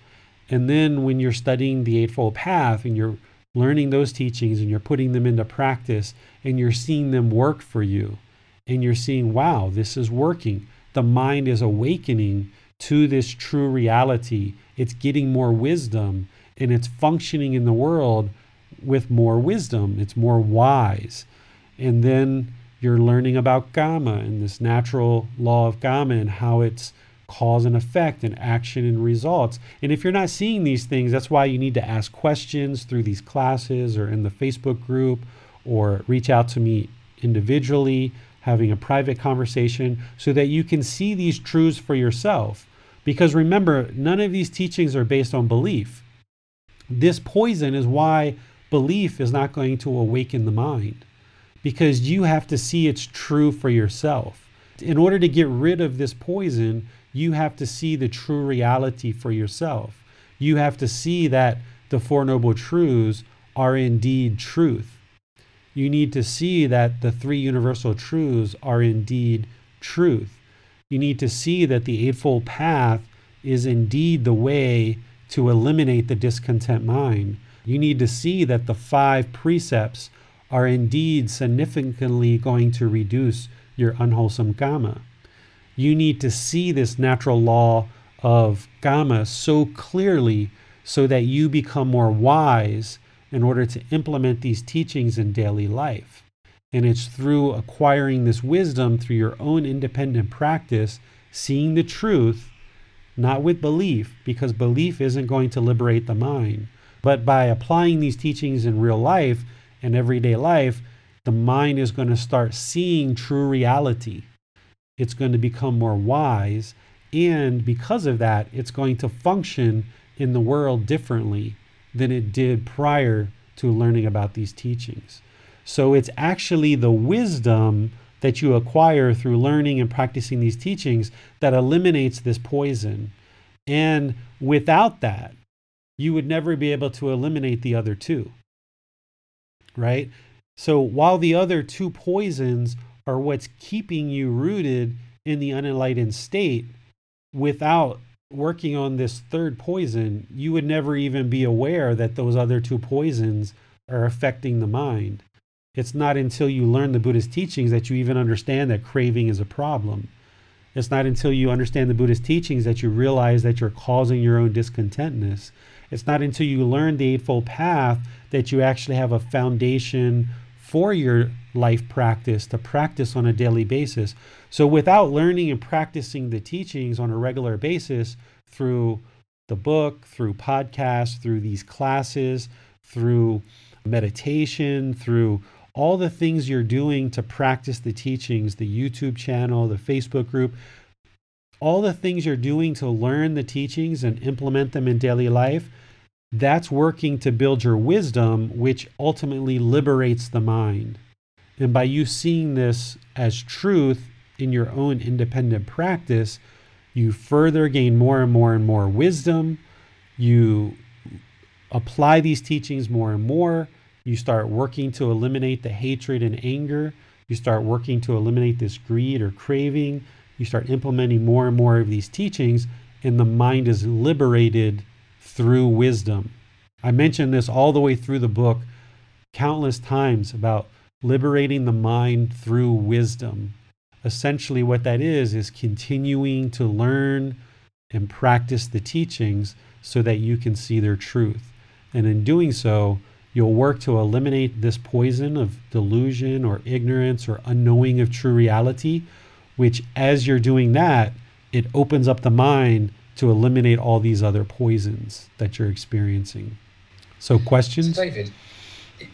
And then when you're studying the Eightfold Path and you're learning those teachings and you're putting them into practice and you're seeing them work for you and you're seeing, wow, this is working. The mind is awakening to this true reality. It's getting more wisdom and it's functioning in the world with more wisdom. It's more wise. And then you're learning about Kamma and this natural law of Kamma and how it's cause and effect and action and results. And if you're not seeing these things, that's why you need to ask questions through these classes or in the Facebook group or reach out to me individually, having a private conversation so that you can see these truths for yourself. Because remember, none of these teachings are based on belief. This poison is why belief is not going to awaken the mind because you have to see it's true for yourself. In order to get rid of this poison, you have to see the true reality for yourself. You have to see that the Four Noble Truths are indeed truth. You need to see that the three universal truths are indeed truth. You need to see that the Eightfold Path is indeed the way to eliminate the discontent mind. You need to see that the five precepts are indeed significantly going to reduce your unwholesome kamma. You need to see this natural law of kamma so clearly so that you become more wise in order to implement these teachings in daily life. And it's through acquiring this wisdom through your own independent practice, seeing the truth, not with belief, because belief isn't going to liberate the mind. But by applying these teachings in real life and everyday life, the mind is going to start seeing true reality. It's going to become more wise. And because of that, it's going to function in the world differently than it did prior to learning about these teachings. So it's actually the wisdom that you acquire through learning and practicing these teachings that eliminates this poison. And without that, you would never be able to eliminate the other two. Right? So while the other two poisons are what's keeping you rooted in the unenlightened state, without working on this third poison, you would never even be aware that those other two poisons are affecting the mind. It's not until you learn the Buddhist teachings that you even understand that craving is a problem. It's not until you understand the Buddhist teachings that you realize that you're causing your own discontentness. It's not until you learn the Eightfold Path that you actually have a foundation for your life practice to practice on a daily basis. So, without learning and practicing the teachings on a regular basis through the book, through podcasts, through these classes, through meditation, through all the things you're doing to practice the teachings, the YouTube channel, the Facebook group, all the things you're doing to learn the teachings and implement them in daily life, that's working to build your wisdom, which ultimately liberates the mind. And by you seeing this as truth in your own independent practice, you further gain more and more and more wisdom. You apply these teachings more and more. You start working to eliminate the hatred and anger. You start working to eliminate this greed or craving. You start implementing more and more of these teachings, and the mind is liberated through wisdom. I mentioned this all the way through the book countless times about liberating the mind through wisdom. Essentially, what that is, is continuing to learn and practice the teachings so that you can see their truth. And in doing so, you'll work to eliminate this poison of delusion or ignorance or unknowing of true reality, which, as you're doing that, it opens up the mind to eliminate all these other poisons that you're experiencing. So, questions? So David,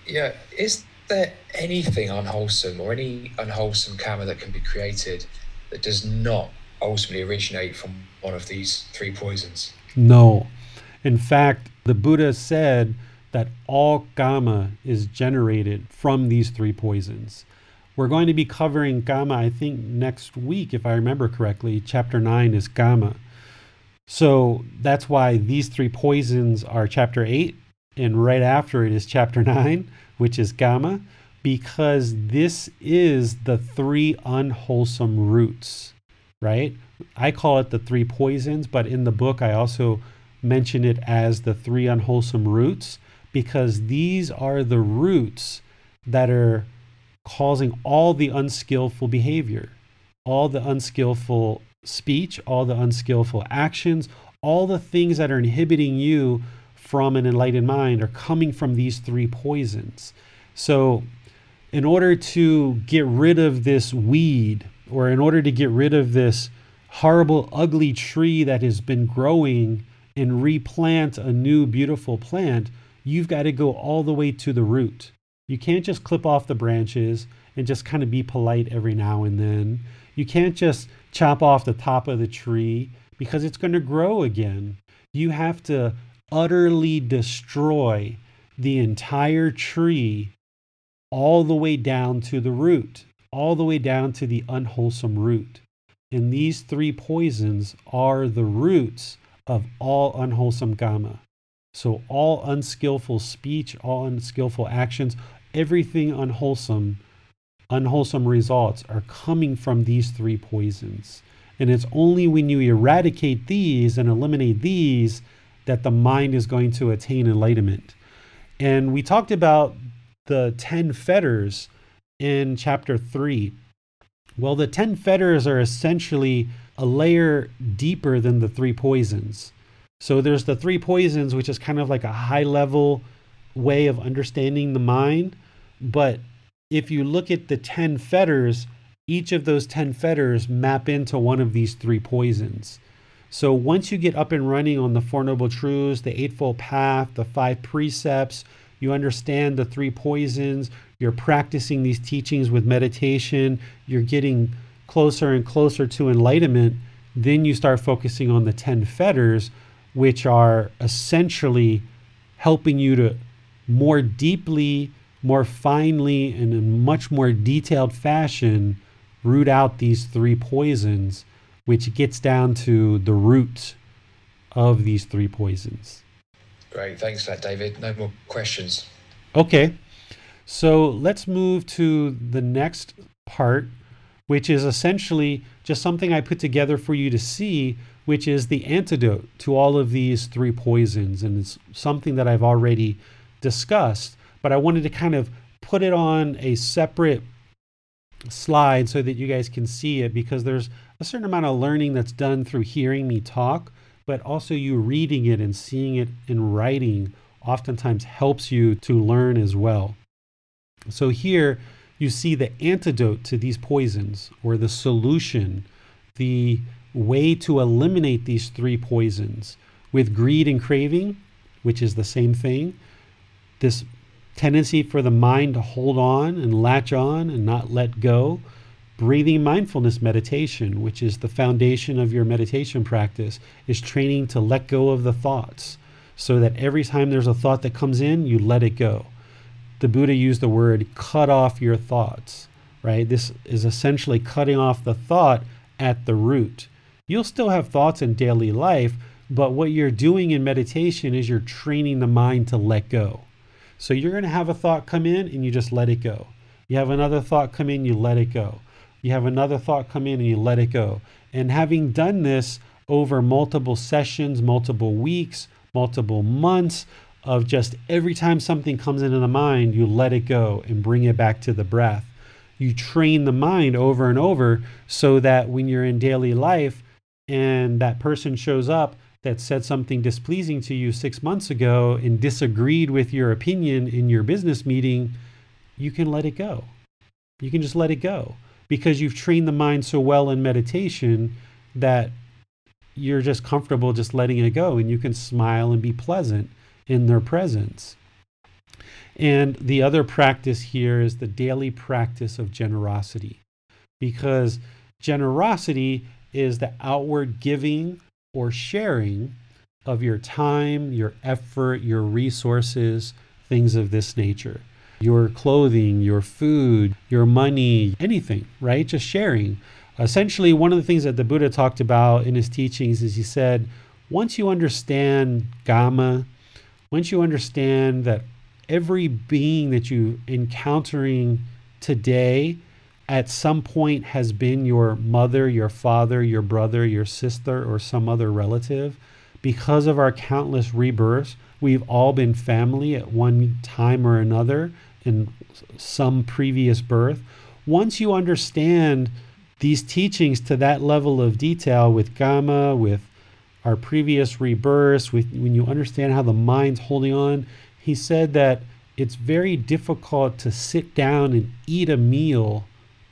yeah, is there anything unwholesome or any unwholesome karma that can be created that does not ultimately originate from one of these three poisons? No. In fact, the Buddha said that all karma is generated from these three poisons. We're going to be covering karma, I think, next week, if I remember correctly. Chapter 9 is karma. So that's why these three poisons are chapter 8, and right after it is chapter (laughs) 9, which is kamma, because this is the three unwholesome roots, right? I call it the three poisons, but in the book, I also mention it as the three unwholesome roots because these are the roots that are causing all the unskillful behavior, all the unskillful speech, all the unskillful actions, all the things that are inhibiting you from an enlightened mind are coming from these three poisons. So, in order to get rid of this weed, or in order to get rid of this horrible, ugly tree that has been growing and replant a new, beautiful plant, you've got to go all the way to the root. You can't just clip off the branches and just kind of be polite every now and then. You can't just chop off the top of the tree because it's going to grow again. You have to utterly destroy the entire tree all the way down to the root, all the way down to the unwholesome root. And these three poisons are the roots of all unwholesome karma. So, all unskillful speech, all unskillful actions, everything unwholesome, unwholesome results are coming from these three poisons. And it's only when you eradicate these and eliminate these that the mind is going to attain enlightenment. And we talked about the 10 fetters in chapter 3. Well, the 10 fetters are essentially a layer deeper than the three poisons. So there's the three poisons, which is kind of like a high level way of understanding the mind. But if you look at the 10 fetters, each of those 10 fetters map into one of these three poisons. So once you get up and running on the Four Noble Truths, the Eightfold Path, the five precepts, you understand the three poisons, you're practicing these teachings with meditation, you're getting closer and closer to enlightenment, then you start focusing on the 10 fetters, which are essentially helping you to more deeply, more finely, and in much more detailed fashion root out these three poisons, which gets down to the root of these three poisons. Great. Thanks for that, David. No more questions. Okay. So let's move to the next part, which is essentially just something I put together for you to see, which is the antidote to all of these three poisons. And it's something that I've already discussed, but I wanted to kind of put it on a separate slide so that you guys can see it because there's a certain amount of learning that's done through hearing me talk, but also you reading it and seeing it in writing oftentimes helps you to learn as well. So here you see the antidote to these poisons or the solution, the way to eliminate these three poisons with greed and craving, which is the same thing. This tendency for the mind to hold on and latch on and not let go. Breathing mindfulness meditation, which is the foundation of your meditation practice, is training to let go of the thoughts so that every time there's a thought that comes in, you let it go. The Buddha used the word cut off your thoughts, right? This is essentially cutting off the thought at the root. You'll still have thoughts in daily life, but what you're doing in meditation is you're training the mind to let go. So you're going to have a thought come in and you just let it go. You have another thought come in, you let it go. You have another thought come in and you let it go. And having done this over multiple sessions, multiple weeks, multiple months of just every time something comes into the mind, you let it go and bring it back to the breath. You train the mind over and over so that when you're in daily life and that person shows up, that said something displeasing to you six months ago and disagreed with your opinion in your business meeting, you can let it go. You can just let it go because you've trained the mind so well in meditation that you're just comfortable just letting it go and you can smile and be pleasant in their presence. And the other practice here is the daily practice of generosity because generosity is the outward giving or sharing of your time, your effort, your resources, things of this nature. Your clothing, your food, your money, anything, right? Just sharing. Essentially, one of the things that the Buddha talked about in his teachings is he said, once you understand Dhamma, once you understand that every being that you encountering today at some point has been your mother, your father, your brother, your sister, or some other relative. Because of our countless rebirths, we've all been family at one time or another in some previous birth. Once you understand these teachings to that level of detail with Dhamma, with our previous rebirths, with, when you understand how the mind's holding on, he said that it's very difficult to sit down and eat a meal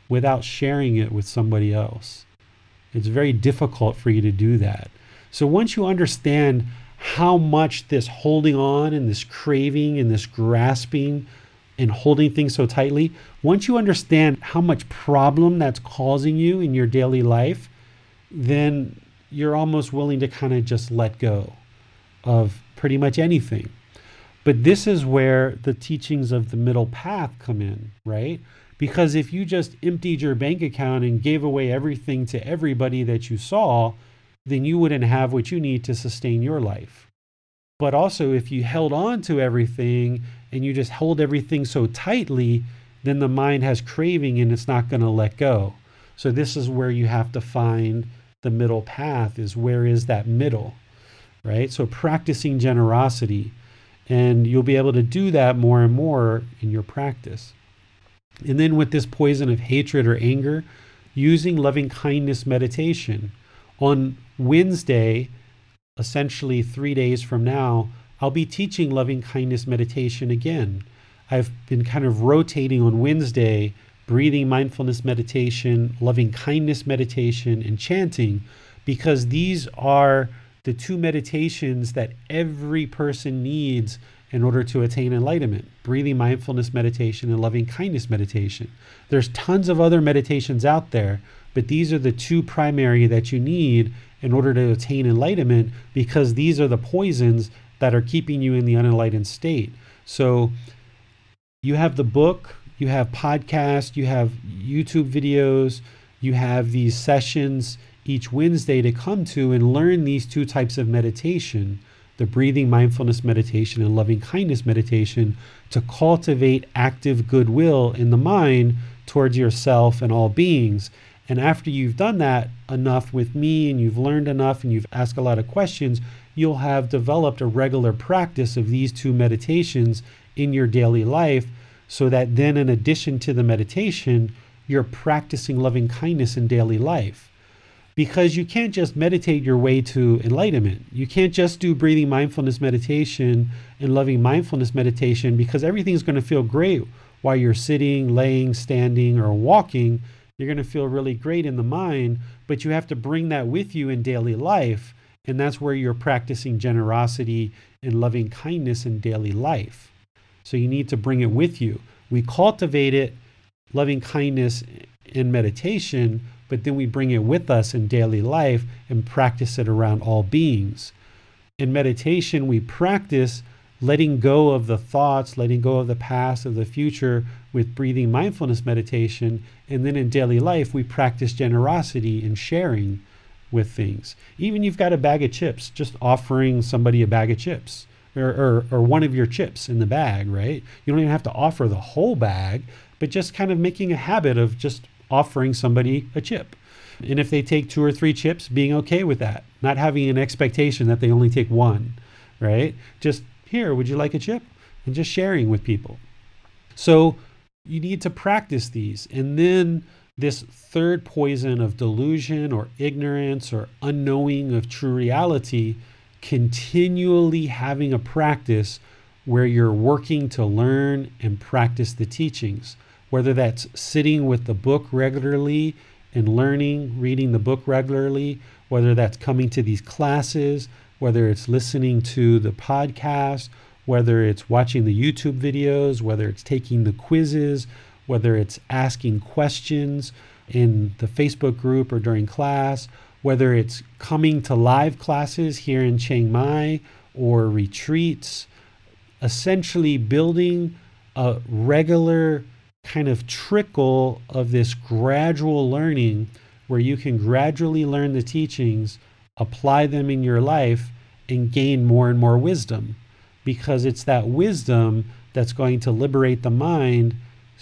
without sharing it with somebody else. It's very difficult for you to do that. So once you understand how much this holding on and this craving and this grasping and holding things so tightly, once you understand how much problem that's causing you in your daily life, then you're almost willing to kind of just let go of pretty much anything. But this is where the teachings of the middle path come in, right? Because if you just emptied your bank account and gave away everything to everybody that you saw, then you wouldn't have what you need to sustain your life. But also, if you held on to everything and you just hold everything so tightly, then the mind has craving and it's not going to let go. So, this is where you have to find the middle path is where is that middle, right? So, practicing generosity, and you'll be able to do that more and more in your practice. And then with this poison of hatred or anger, using loving kindness meditation. On Wednesday, essentially three days from now, I'll be teaching loving kindness meditation again. I've been kind of rotating on Wednesday breathing mindfulness meditation, loving kindness meditation, and chanting because these are the two meditations that every person needs in order to attain enlightenment breathing mindfulness meditation and loving kindness meditation. There's tons of other meditations out there, but these are the two primary that you need in order to attain enlightenment because these are the poisons that are keeping you in the unenlightened state. So you have the book, you have podcasts, you have YouTube videos, you have these sessions each Wednesday to come to and learn these two types of meditation the breathing mindfulness meditation and loving kindness meditation to cultivate active goodwill in the mind towards yourself and all beings. And after you've done that enough with me and you've learned enough and you've asked a lot of questions, you'll have developed a regular practice of these two meditations in your daily life so that then, in addition to the meditation, you're practicing loving kindness in daily life because you can't just meditate your way to enlightenment. You can't just do breathing mindfulness meditation and loving mindfulness meditation because everything's going to feel great while you're sitting, laying, standing, or walking. You're going to feel really great in the mind, but you have to bring that with you in daily life. And that's where you're practicing generosity and loving kindness in daily life. So you need to bring it with you. We cultivate it, loving kindness in meditation, but then we bring it with us in daily life and practice it around all beings. In meditation, we practice letting go of the thoughts, letting go of the past, of the future with breathing mindfulness meditation. And then in daily life, we practice generosity and sharing with things. Even you've got a bag of chips, just offering somebody a bag of chips. Or, or, or one of your chips in the bag, right? You don't even have to offer the whole bag, but just kind of making a habit of just offering somebody a chip. And if they take two or three chips, being okay with that, not having an expectation that they only take one, right? Just here, would you like a chip? And just sharing with people. So you need to practice these. And then this third poison of delusion or ignorance or unknowing of true reality, continually having a practice where you're working to learn and practice the teachings whether that's sitting with the book regularly and learning, reading the book regularly, whether that's coming to these classes, whether it's listening to the podcast, whether it's watching the YouTube videos, whether it's taking the quizzes, whether it's asking questions in the Facebook group or during class, whether it's coming to live classes here in Chiang Mai or retreats, essentially building a regular kind of trickle of this gradual learning where you can gradually learn the teachings, apply them in your life, and gain more and more wisdom. Because it's that wisdom that's going to liberate the mind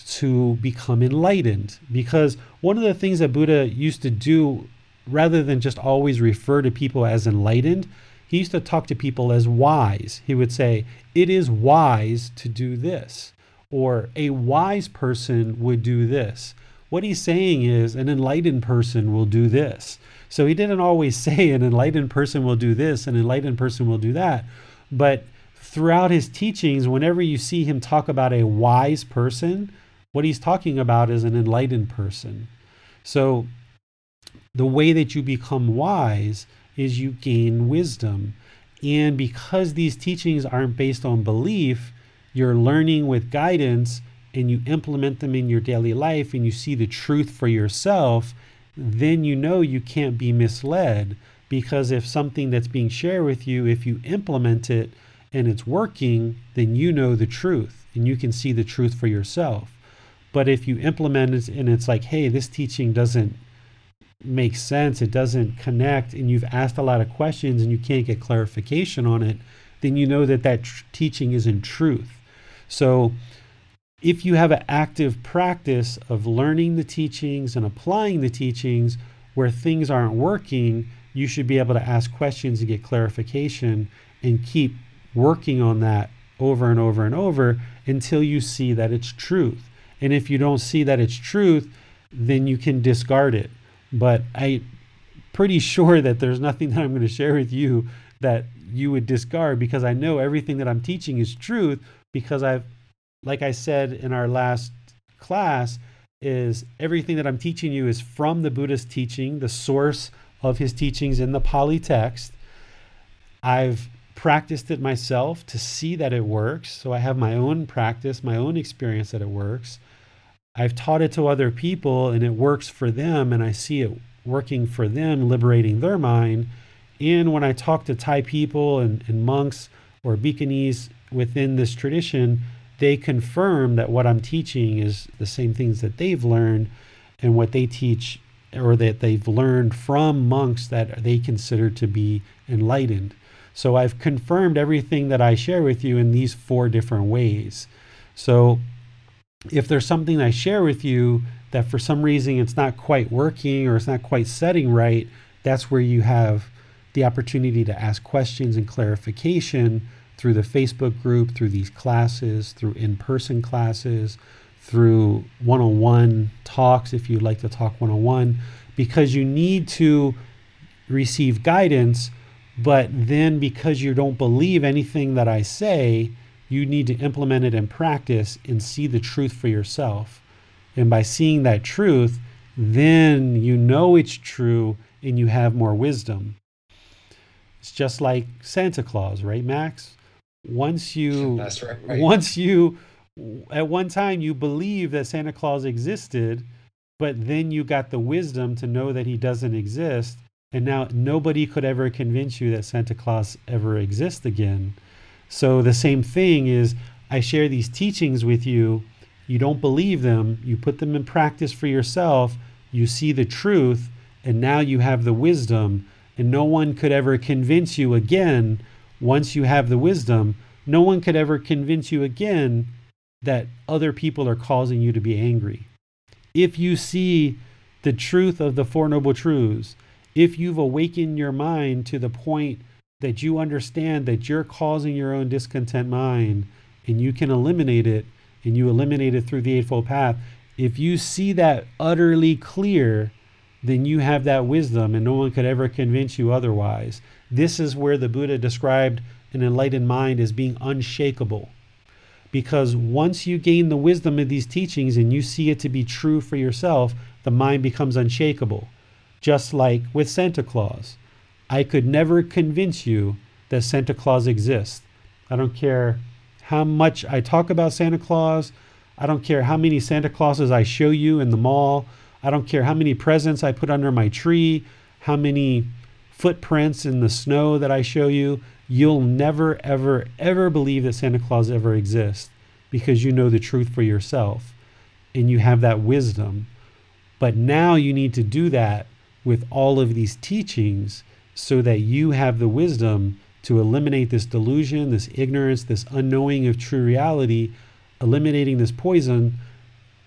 to become enlightened. Because one of the things that Buddha used to do, rather than just always refer to people as enlightened, he used to talk to people as wise. He would say, It is wise to do this or a wise person would do this. What he's saying is an enlightened person will do this. So he didn't always (laughs) say an enlightened person will do this, an enlightened person will do that. But throughout his teachings, whenever you see him talk about a wise person, what he's talking about is an enlightened person. So the way that you become wise is you gain wisdom. And because these teachings aren't based on belief, you're learning with guidance and you implement them in your daily life and you see the truth for yourself, then you know you can't be misled. Because if something that's being shared with you, if you implement it and it's working, then you know the truth and you can see the truth for yourself. But if you implement it and it's like, hey, this teaching doesn't make sense, it doesn't connect, and you've asked a lot of questions and you can't get clarification on it, then you know that that tr- teaching isn't truth. So, if you have an active practice of learning the teachings and applying the teachings where things aren't working, you should be able to ask questions and get clarification and keep working on that over and over and over until you see that it's truth. And if you don't see that it's truth, then you can discard it. But I'm pretty sure that there's nothing that I'm going to share with you that you would discard because I know everything that I'm teaching is truth because I've like I said in our last class, is everything that I'm teaching you is from the Buddha's teaching, the source of his teachings in the Pali text. I've practiced it myself to see that it works. So I have my own practice, my own experience that it works. I've taught it to other people and it works for them, and I see it working for them, liberating their mind. And when I talk to Thai people and, and monks or Bhikkhunis within this tradition, they confirm that what I'm teaching is the same things that they've learned and what they teach or that they've learned from monks that they consider to be enlightened. So I've confirmed everything that I share with you in these four different ways. So if there's something I share with you that for some reason it's not quite working or it's not quite setting right, that's where you have the opportunity to ask questions and clarification through the Facebook group, through these classes, through in person classes, through one on one talks if you'd like to talk one on one, because you need to receive guidance. But then, because you don't believe anything that I say, you need to implement it in practice and see the truth for yourself. And by seeing that truth, then you know it's true and you have more wisdom. It's just like Santa Claus, right, Max? Once you (laughs) right. once you at one time you believe that Santa Claus existed, but then you got the wisdom to know that he doesn't exist, and now nobody could ever convince you that Santa Claus ever exists again. So the same thing is I share these teachings with you, you don't believe them, you put them in practice for yourself, you see the truth, and now you have the wisdom, and no one could ever convince you again once you have the wisdom, no one could ever convince you again that other people are causing you to be angry. If you see the truth of the Four Noble Truths, if you've awakened your mind to the point that you understand that you're causing your own discontent mind and you can eliminate it and you eliminate it through the Eightfold Path, if you see that utterly clear, then you have that wisdom and no one could ever convince you otherwise. This is where the Buddha described an enlightened mind as being unshakable. Because once you gain the wisdom of these teachings and you see it to be true for yourself, the mind becomes unshakable. Just like with Santa Claus. I could never convince you that Santa Claus exists. I don't care how much I talk about Santa Claus. I don't care how many Santa Clauses I show you in the mall. I don't care how many presents I put under my tree, how many footprints in the snow that I show you. You'll never, ever, ever believe that Santa Claus ever exists because you know the truth for yourself and you have that wisdom. But now you need to do that with all of these teachings so that you have the wisdom to eliminate this delusion, this ignorance, this unknowing of true reality, eliminating this poison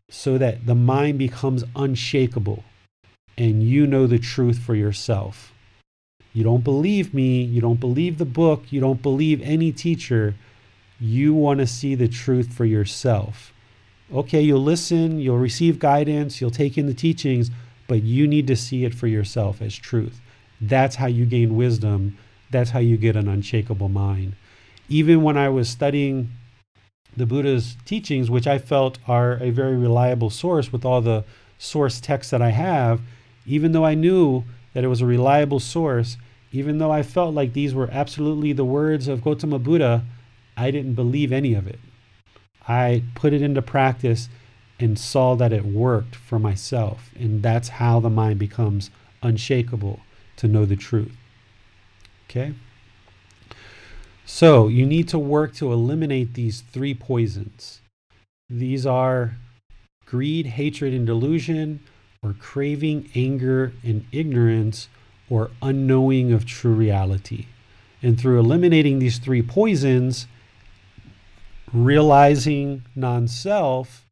so that the mind becomes unshakable and you know the truth for yourself. You don't believe me, you don't believe the book, you don't believe any teacher. You want to see the truth for yourself. Okay, you'll listen, you'll receive guidance, you'll take in the teachings, but you need to see it for yourself as truth. That's how you gain wisdom. That's how you get an unshakable mind. Even when I was studying the Buddha's teachings, which I felt are a very reliable source with all the source texts that I have, even though I knew that it was a reliable source, even though I felt like these were absolutely the words of Gautama Buddha, I didn't believe any of it. I put it into practice and saw that it worked for myself. And that's how the mind becomes unshakable to know the truth. Okay? So you need to work to eliminate these three poisons. These are greed, hatred, and delusion, or craving, anger, and ignorance, or unknowing of true reality. And through eliminating these three poisons, realizing non self,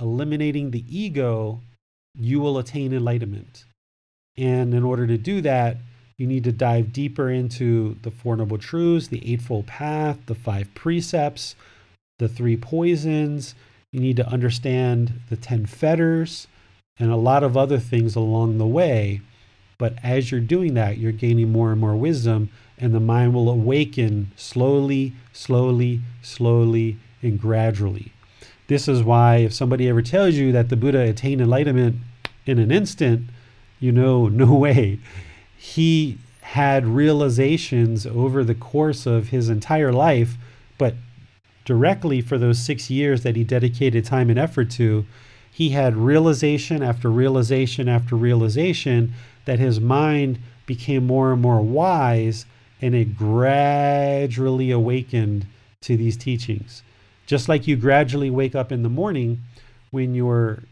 eliminating the ego, you will attain enlightenment. And in order to do that, you need to dive deeper into the Four Noble Truths, the Eightfold Path, the five precepts, the three poisons. You need to understand the 10 fetters and a lot of other things along the way. But as you're doing that, you're gaining more and more wisdom, and the mind will awaken slowly, slowly, slowly, and gradually. This is why if somebody ever tells you that the Buddha attained enlightenment in an instant, you know, (laughs) no way. He had realizations over the course of his entire life, but directly for those six years that he dedicated time and effort to, he had realization after realization after realization that his mind became more and more wise and it gradually awakened to these teachings. Just like you gradually wake up in the morning, when you're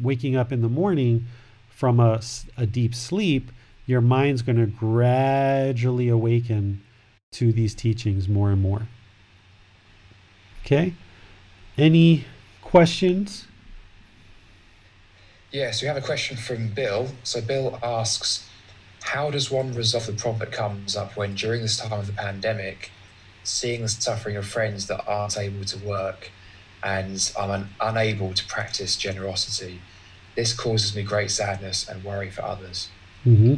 waking up in the morning from a, a deep sleep, your mind's going to gradually awaken to these teachings more and more. Okay? Any questions? Yes, we have a question from Bill. So Bill asks, how does one resolve the problem that comes up when during this time of the pandemic, seeing the suffering of friends that aren't able to work and are un- unable to practice generosity? This causes me great sadness and worry for others. Mm-hmm.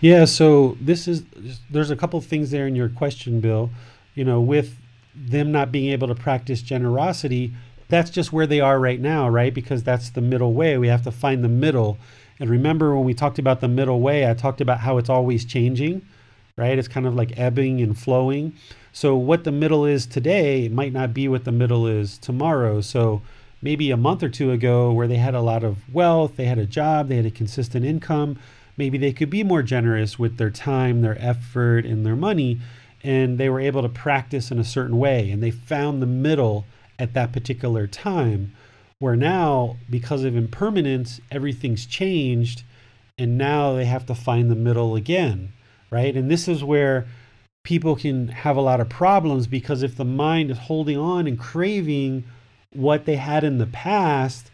Yeah, so this is there's a couple things there in your question, Bill. You know, with them not being able to practice generosity, that's just where they are right now, right? Because that's the middle way. We have to find the middle. And remember when we talked about the middle way, I talked about how it's always changing, right? It's kind of like ebbing and flowing. So what the middle is today might not be what the middle is tomorrow. So maybe a month or two ago where they had a lot of wealth, they had a job, they had a consistent income, maybe they could be more generous with their time, their effort, and their money and they were able to practice in a certain way and they found the middle at that particular time where now because of impermanence everything's changed and now they have to find the middle again right? And this is where people can have a lot of problems because if the mind is holding on and craving what they had in the past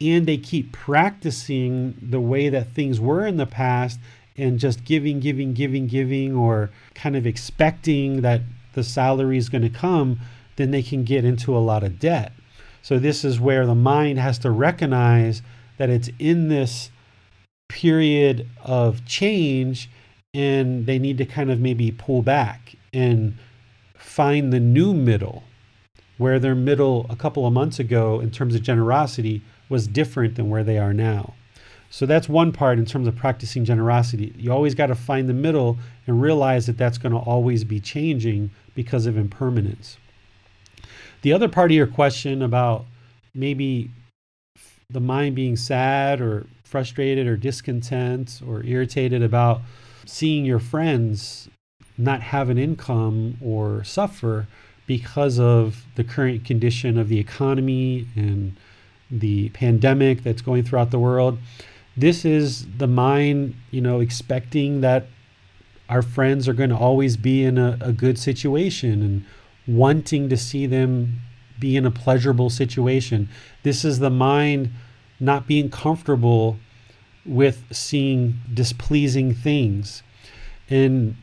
and they keep practicing the way that things were in the past and just giving, giving, giving, giving, or kind of expecting that the salary is going to come, then they can get into a lot of debt. So, this is where the mind has to recognize that it's in this period of change and they need to kind of maybe pull back and find the new middle where their middle a couple of months ago in terms of generosity was different than where they are now. So that's one part in terms of practicing generosity. You always got to find the middle and realize that that's going to always be changing because of impermanence. The other part of your question about maybe the mind being sad or frustrated or discontent or irritated about seeing your friends not have an income or suffer because of the current condition of the economy and the pandemic that's going throughout the world this is the mind, you know, expecting that our friends are going to always be in a, a good situation and wanting to see them be in a pleasurable situation. This is the mind not being comfortable with seeing displeasing things and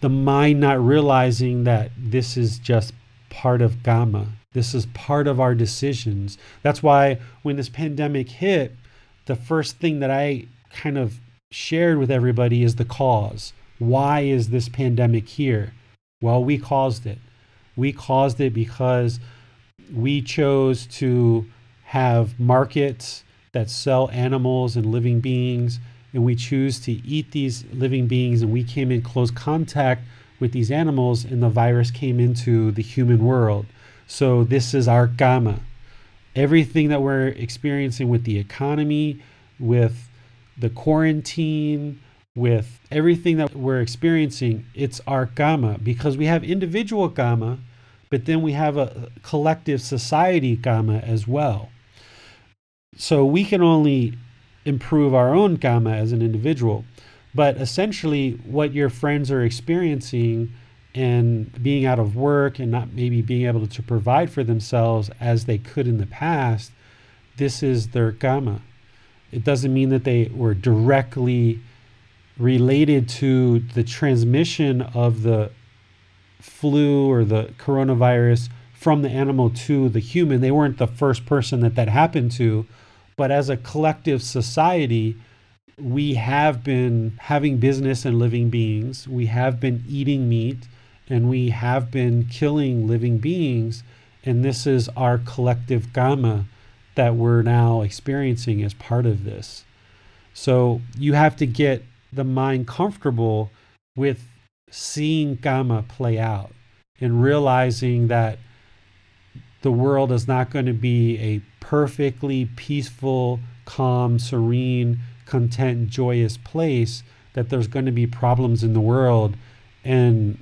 the mind not realizing that this is just part of Kamma. This is part of our decisions. That's why when this pandemic hit, the first thing that I kind of shared with everybody is the cause. Why is this pandemic here? Well, we caused it. We caused it because we chose to have markets that sell animals and living beings, and we choose to eat these living beings, and we came in close contact with these animals, and the virus came into the human world. So, this is our kamma everything that we're experiencing with the economy, with the quarantine, with everything that we're experiencing, it's our kamma because we have individual kamma, but then we have a collective society kamma as well. So we can only improve our own kamma as an individual. But essentially, what your friends are experiencing and being out of work and not maybe being able to provide for themselves as they could in the past, this is their kamma. It doesn't mean that they were directly related to the transmission of the flu or the coronavirus from the animal to the human. They weren't the first person that that happened to, but as a collective society, we have been having business and living beings. We have been eating meat and we have been killing living beings. And this is our collective kamma that we're now experiencing as part of this. So you have to get the mind comfortable with seeing karma play out and realizing that the world is not going to be a perfectly peaceful, calm, serene, content, joyous place, that there's going to be problems in the world. And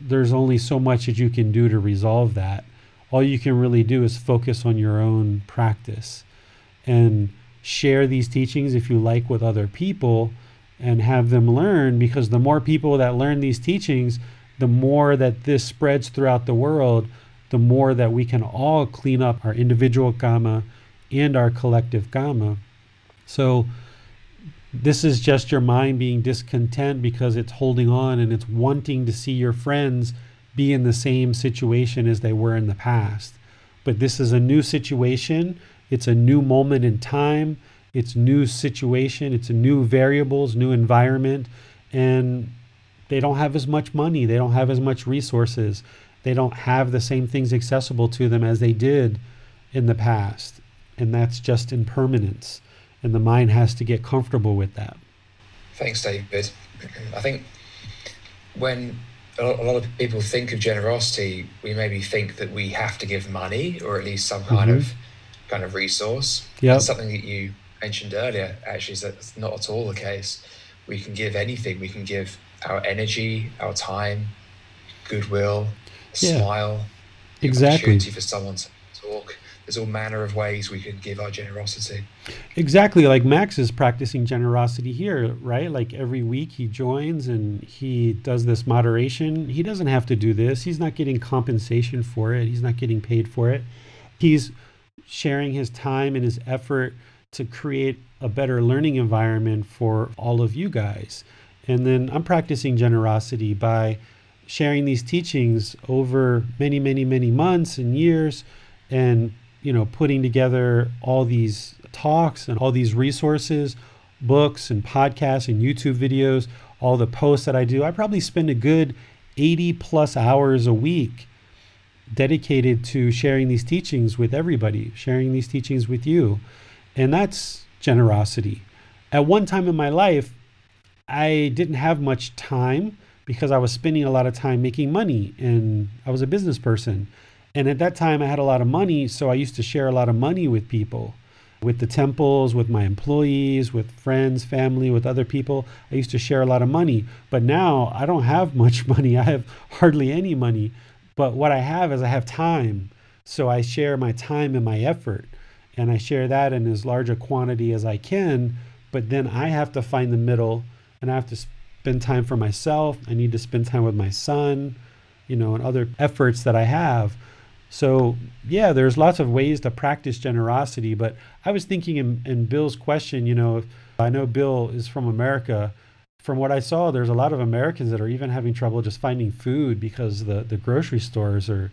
there's only so much that you can do to resolve that. All you can really do is focus on your own practice and share these teachings if you like with other people and have them learn because the more people that learn these teachings, the more that this spreads throughout the world, the more that we can all clean up our individual karma and our collective karma. So, this is just your mind being discontent because it's holding on and it's wanting to see your friends be in the same situation as they were in the past. But this is a new situation, it's a new moment in time, it's new situation, it's a new variables, new environment, and they don't have as much money, they don't have as much resources, they don't have the same things accessible to them as they did in the past. And that's just impermanence. And the mind has to get comfortable with that. Thanks, David. I think when a lot of people think of generosity, we maybe think that we have to give money or at least some kind mm-hmm. of kind of resource. Yeah, something that you mentioned earlier actually is that's not at all the case. We can give anything. We can give our energy, our time, goodwill, yeah. smile, exactly. opportunity for someone to talk. There's all manner of ways we can give our generosity. Exactly. Like Max is practicing generosity here, right? Like every week he joins and he does this moderation. He doesn't have to do this. He's not getting compensation for it. He's not getting paid for it. He's sharing his time and his effort to create a better learning environment for all of you guys. And then I'm practicing generosity by sharing these teachings over many, many, many months and years and you know putting together all these talks and all these resources books and podcasts and youtube videos all the posts that i do i probably spend a good 80 plus hours a week dedicated to sharing these teachings with everybody sharing these teachings with you and that's generosity at one time in my life i didn't have much time because I was spending a lot of time making money and I was a business person. And at that time, I had a lot of money, so I used to share a lot of money with people, with the temples, with my employees, with friends, family, with other people. I used to share a lot of money. But now I don't have (laughs) much money. I have hardly any money. But what I have is I have time. So I share my time and my effort. And I share that in as large a quantity as I can. But then I have to find the middle and I have to spend time for myself. I need to spend time with my son, you know, and other efforts that I have. So, yeah, there's lots of ways to practice generosity. But I was thinking in, in Bill's question, you know, I know Bill is from America. From what I saw, there's a lot of Americans that are even having trouble just finding food because the, the grocery stores are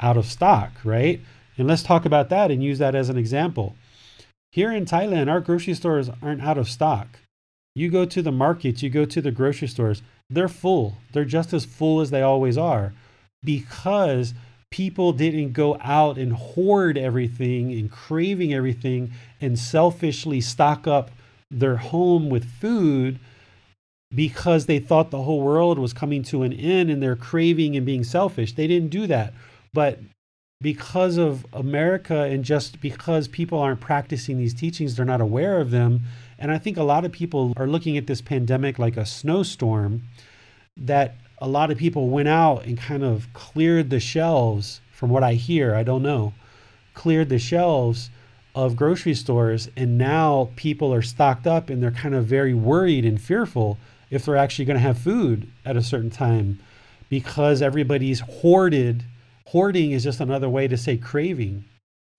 out of stock, right? And let's talk about that and use that as an example. Here in Thailand, our grocery stores aren't out of stock. You go to the markets, you go to the grocery stores, they're full. They're just as full as they always are because people didn't go out and hoard everything and craving everything and selfishly stock up their home with food because they thought the whole world was coming to an end and they're craving and being selfish. They didn't do that. But because of America and just because people aren't practicing these teachings, they're not aware of them, and I think a lot of people are looking at this pandemic like a snowstorm that a lot of people went out and kind of cleared the shelves, from what I hear, I don't know, cleared the shelves of grocery stores. And now people are stocked up and they're kind of very worried and fearful if they're actually going to have food at a certain time because everybody's hoarded. Hoarding is just another way to say craving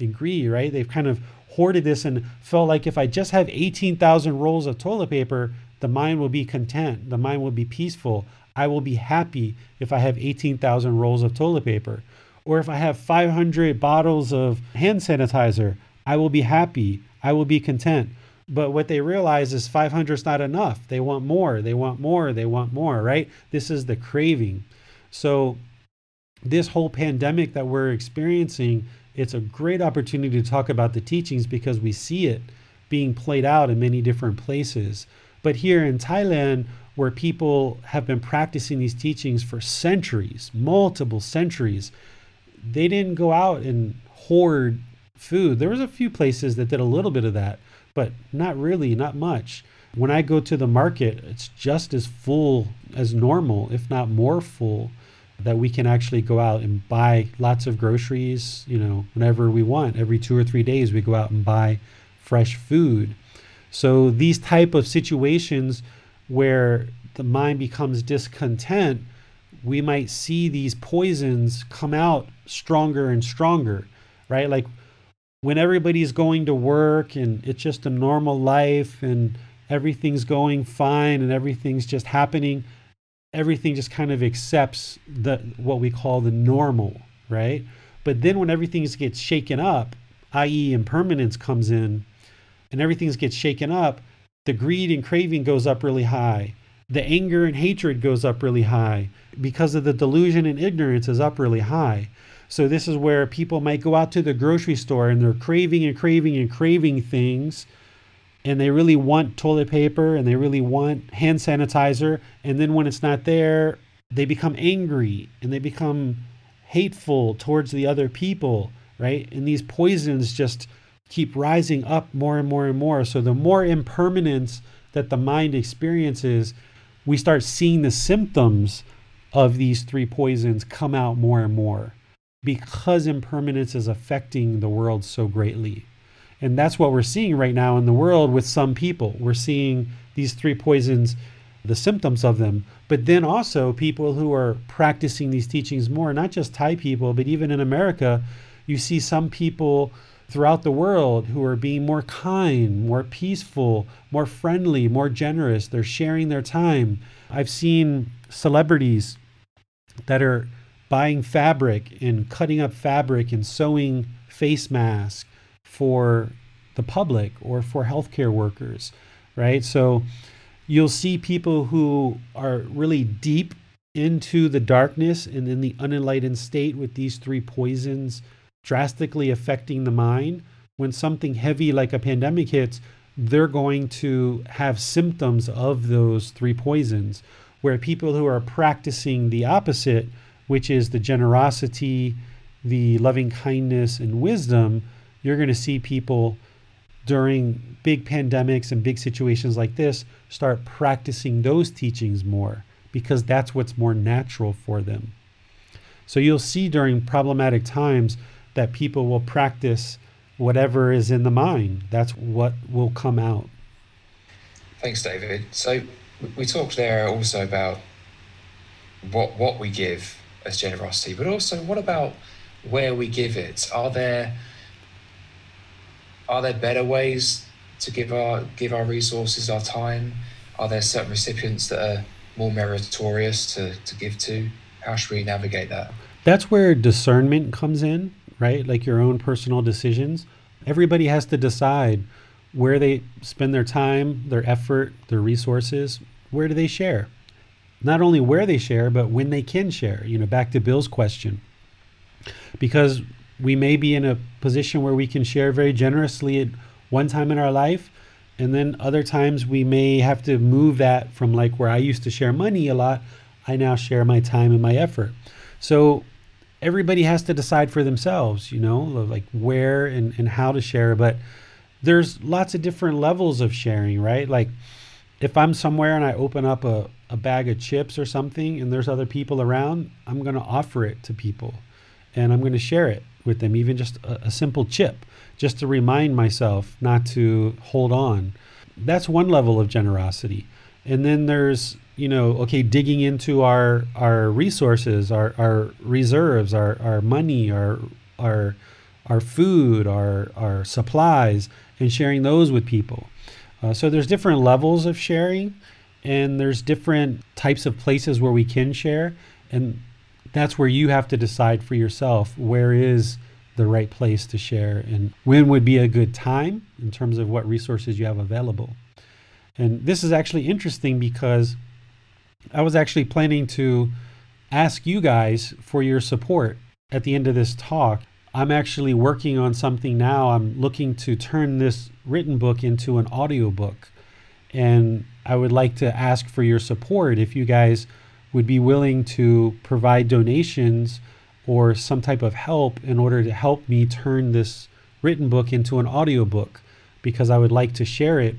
and greed, right? They've kind of hoarded this and felt like if I just have 18,000 rolls of toilet paper, the mind will be content. The mind will be peaceful. I will be happy if I have 18,000 rolls of toilet paper. Or if I have 500 bottles of hand sanitizer, I will be happy. I will be content. But what they realize is 500 is not enough. They want more. They want more. They want more, right? This is the craving. So, this whole pandemic that we're experiencing it's a great opportunity to talk about the teachings because we see it being played out in many different places. But here in Thailand, where people have been practicing these teachings for centuries, multiple centuries, they didn't go out and hoard food. There was a few places that did a little bit of that, but not really, not much. When I go to the market, it's just as full as normal, if not more full, that we can actually go out and buy lots of groceries, you know, whenever we want. Every 2 or 3 days we go out and buy fresh food. So these type of situations where the mind becomes discontent, we might see these poisons come out stronger and stronger, right? Like when everybody's going to work and it's just a normal life and everything's going fine and everything's just happening, everything just kind of accepts the what we call the normal, right? But then when everything gets shaken up, i.e., impermanence comes in, and everything gets shaken up, the greed and craving goes up really high. The anger and hatred goes up really high because of the delusion and ignorance is up really high. So this is where people might go out to the grocery store and they're craving and craving and craving things and they really want toilet paper and they really want hand sanitizer and then when it's not there they become angry and they become hateful towards the other people right and these poisons just keep rising up more and more and more so the more impermanence that the mind experiences we start seeing the symptoms of these three poisons come out more and more because impermanence is affecting the world so greatly. And that's what we're seeing right now in the world with some people. We're seeing these three poisons, the symptoms of them, but then also people who are practicing these teachings more, not just Thai people, but even in America, you see some people throughout the world who are being more kind, more peaceful, more friendly, more generous. They're sharing their time. I've seen celebrities that are buying fabric and cutting up fabric and sewing face masks for the public or for healthcare workers, right? So you'll see people who are really deep into the darkness and in the unenlightened state with these three poisons drastically affecting the mind. When something heavy like a pandemic hits, they're going to have symptoms of those three poisons. Where people who are practicing the opposite which is the generosity, the loving kindness, and wisdom, you're going to see people during big pandemics and big situations like this start practicing those teachings more because that's what's more natural for them. So you'll see during problematic times that people will practice whatever is in the mind. That's what will come out. Thanks, David. So we talked there also about what what we give as generosity, but also what about where we give it? Are there are there better ways to give our give our resources, our time? Are there certain recipients that are more meritorious to, to give to? How should we navigate that? That's where discernment comes in, right? Like your own personal decisions. Everybody has to decide where they spend their time, their effort, their resources. Where do they share? not only where they share, but when they can share. You know, back to Bill's question. Because we may be in a position where we can share very generously at one time in our life, and then other times we may have to move that from like where I used to share money a lot, I now share my time and my effort. So everybody has to decide for themselves, you know, like where and, and how to share. But there's lots of different levels of sharing, right? Like if I'm somewhere and I open up a, a bag of chips or something and there's other people around, I'm going to offer it to people and I'm going to share it with them, even just a, a, simple chip, just to remind myself not to hold on. That's one level of generosity. And then there's, you know, okay, digging into our our resources, our, our reserves, our, our money, our our our food, our our supplies, and sharing those with people. Uh, so there's different levels of sharing, and there's different types of places where we can share, and that's where you have to decide for yourself where is the right place to share and when would be a good time in terms of what resources you have available. And this is actually interesting because I was actually planning to ask you guys for your support at the end of this talk. I'm actually working on something now. I'm looking to turn this written book into an audiobook. And I would like to ask for your support if you guys would be willing to provide donations or some type of help in order to help me turn this written book into an audiobook because I would like to share it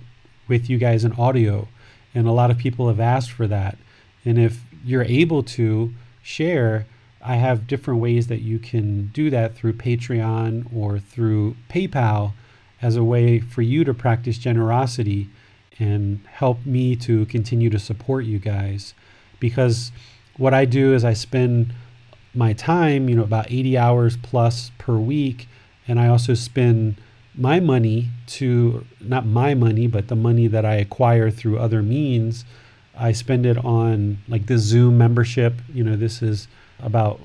with you guys in audio. And a lot of people have asked for that. And if you're able to share, I have different ways that you can do that through Patreon or through PayPal as a way for you to practice generosity and help me to continue to support you guys. Because what I do is I spend my time, you know, about 80 hours plus per week, and I also spend my money to not my money, but the money that I acquire through other means. I spend it on like the Zoom membership. You know, this is about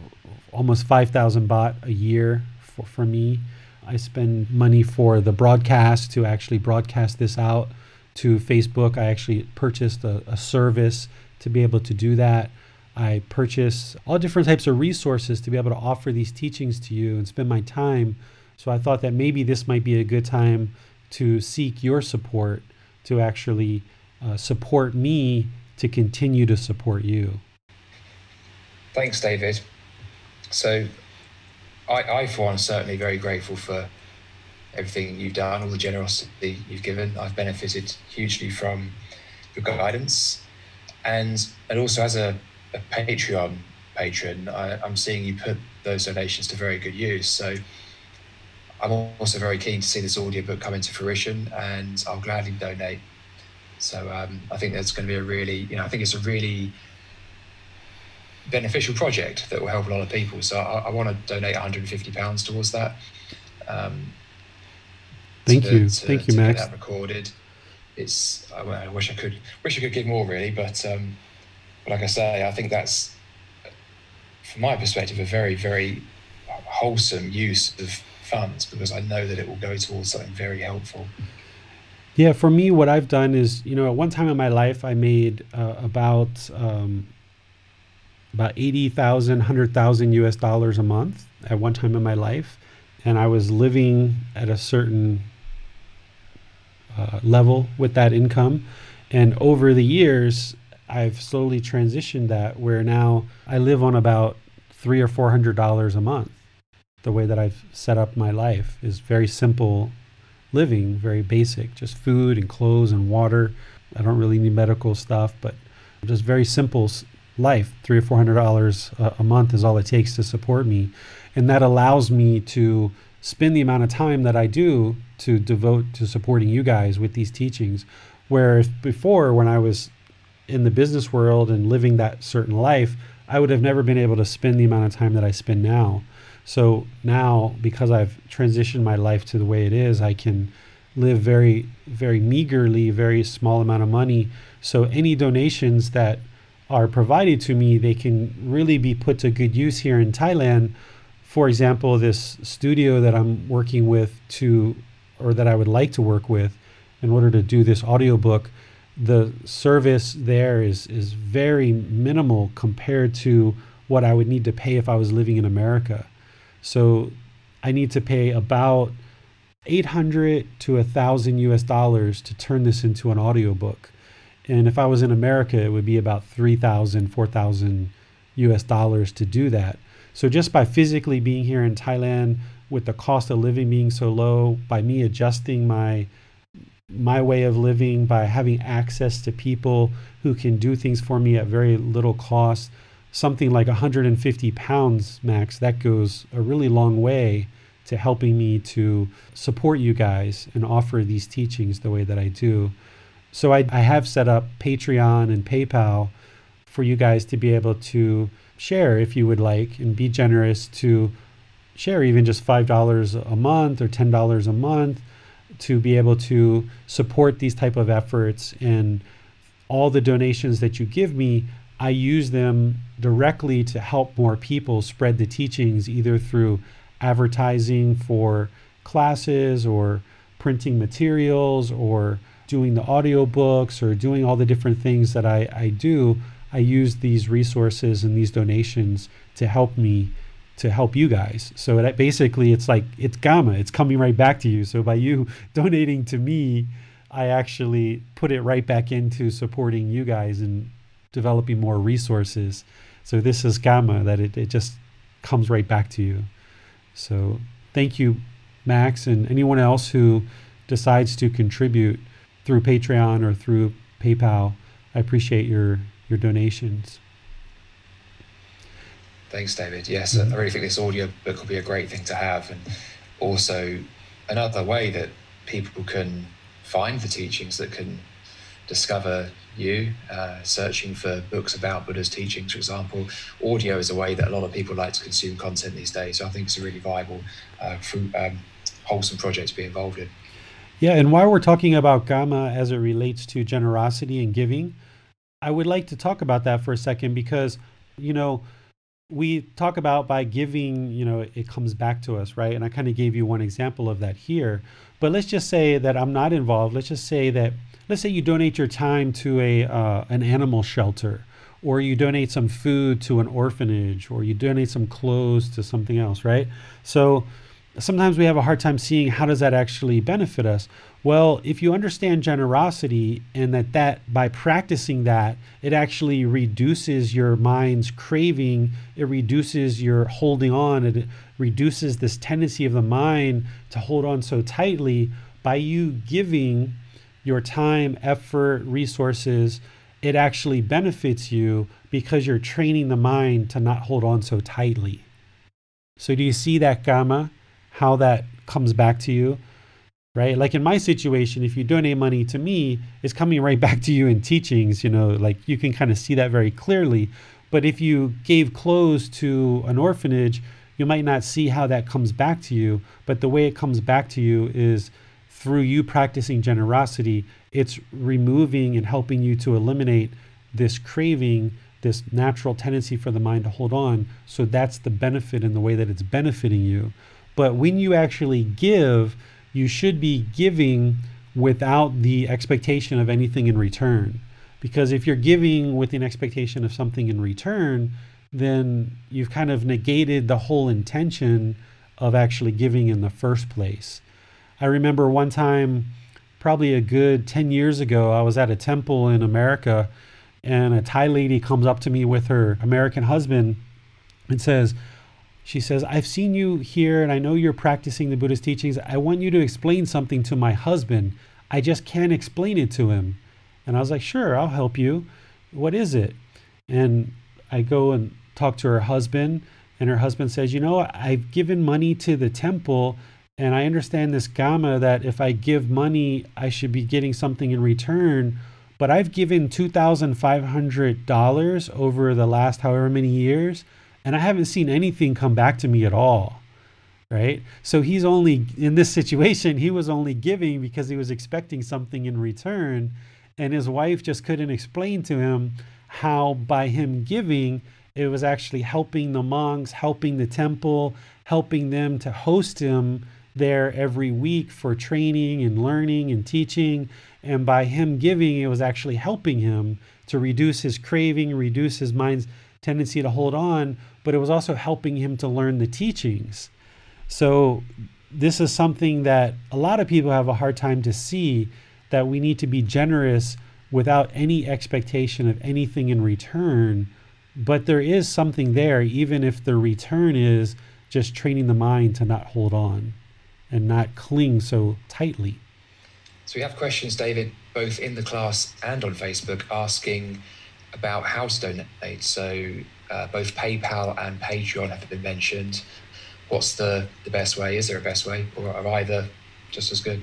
almost 5,000 baht a year for, for me. I spend money for the broadcast to actually broadcast this out to Facebook. I actually purchased a, a service to be able to do that. I purchase all different types of resources to be able to offer these teachings to you and spend my time. So I thought that maybe this might be a good time to seek your support to actually uh, support me to continue to support you. Thanks, David. So, I, I for one, certainly very grateful for everything you've done, all the generosity you've given. I've benefited hugely from your guidance, and and also as a, a Patreon patron, I, I'm seeing you put those donations to very good use. So. I'm also very keen to see this audiobook come into fruition, and I'll gladly donate. So um, I think that's going to be a really, you know, I think it's a really beneficial project that will help a lot of people. So I, I want to donate 150 pounds towards that. Um, Thank to, you, to, thank you, Max. that recorded. It's I, I, wish I could wish I could give more really, but um, but like I say, I think that's from my perspective a very very wholesome use of funds because I know that it will go towards something very helpful. Yeah, for me, what I've done is, you know, at one time in my life, I made uh, about um, about 80,000, 100,000 US dollars a month at one time in my life. And I was living at a certain uh, level with that income. And over the years, I've slowly transitioned that where now I live on about three or four hundred dollars a month. The way that I've set up my life is very simple living, very basic, just food and clothes and water. I don't really need medical stuff, but just very simple life. Three or four hundred dollars a month is all it takes to support me, and that allows me to spend the amount of time that I do to devote to supporting you guys with these teachings. Whereas before, when I was in the business world and living that certain life, I would have never been able to spend the amount of time that I spend now. So now, because I've transitioned my life to the way it is, I can live very, very meagerly, very small amount of money. So any donations that are provided to me, they can really be put to good use here in Thailand. For example, this studio that I'm working with to, or that I would like to work with in order to do this audiobook, the service there is, is very minimal compared to what I would need to pay if I was living in America. So I need to pay about 800 to 1000 US dollars to turn this into an audiobook. And if I was in America, it would be about 3,000, 4,000 US dollars to do that. So just by physically being here in Thailand with the cost of living being so low, by me adjusting my my way of living, by having access to people who can do things for me at very little cost, something like 150 pounds max, that goes a really long way to helping me to support you guys and offer these teachings the way that I do. So I, I have set up Patreon and PayPal for you guys to be able to share if you would like and be generous to share even just $5 a month or $10 a month to be able to support these type of efforts and all the donations that you give me I use them directly to help more people spread the teachings either through advertising for classes or printing materials or doing the audiobooks or doing all the different things that I, I do, I use these resources and these donations to help me to help you guys. So that basically it's like it's kamma, it's coming right back to you. So by you (laughs) donating to me, I actually put it right back into supporting you guys and developing more resources. So this is kamma that it, it just comes right back to you. So thank you, Max, and anyone else who decides to contribute through Patreon or through PayPal. I appreciate your your donations. Thanks, David. Yes, mm-hmm. I really think this audio book will be a great thing to have, and also another way that people can find the teachings that can discover you, uh, searching for books about Buddha's teachings, for example. Audio is a way that a lot of people like to consume content these days. So I think it's a really viable, uh, fruit, um, wholesome project to be involved in. Yeah, and while we're talking about Kamma as it relates to generosity and giving, I would like to talk about that for a second because, you know, we talk about by giving, you know, it comes back to us, right? And I kind of gave you one example of that here. But let's just say that I'm not involved. Let's just say that, let's say you donate your time to a uh, an animal shelter, or you donate some food to an orphanage, or you donate some clothes to something else, right? So sometimes we have a hard time seeing how does that actually benefit us well if you understand generosity and that that by practicing that it actually reduces your mind's craving it reduces your holding on it reduces this tendency of the mind to hold on so tightly by you giving your time effort resources it actually benefits you because you're training the mind to not hold on so tightly so do you see that kamma how that comes back to you, right? Like in my situation, if you donate money to me, it's coming right (laughs) back to you in teachings, you know, like you can kind of see that very clearly. But if you gave clothes to an orphanage, you might not see how that comes back to you. But the way it comes back to you is through you practicing generosity, it's removing and helping you to eliminate this craving, this natural tendency for the mind to hold on. So that's the benefit in the way that it's benefiting you. But when you actually give, you should be giving without the expectation of anything in return. Because if you're giving with an expectation of something in return, then you've kind of negated the whole intention of actually giving in the first place. I remember one time, probably a good 10 years ago, I was at a temple in America, and a Thai lady comes up to me with her American husband and says, she says, I've seen you here and I know you're practicing the Buddhist teachings. I want you to explain something to my husband. I just can't explain it to him. And I was like, Sure, I'll help you. What is it? And I go and talk to her husband, and her husband says, You know, I've given money to the temple, and I understand this Kamma that if I give money, I should be getting something in return. But I've given $2,500 over the last however many years and I haven't seen anything come back to me at all. Right. So he's only in this situation, he was only giving because he was expecting something in return. And his wife just couldn't explain to him how by him giving, it was actually helping the monks, helping the temple, helping them to host him there every week for training and learning and teaching. And by him giving, it was actually helping him to reduce his craving, reduce his mind's tendency to hold on, but it was also helping him to learn the teachings. So, this is something that a lot of people have a hard time to see that we need to be generous without any expectation of anything in return. But there is something there, even if the return is just training the mind to not hold on and not cling so tightly. So, we have questions, David, both in the class and on Facebook, asking about how to donate. So uh, both PayPal and Patreon have been mentioned. What's the, the best way? Is there a best way, or are either just as good?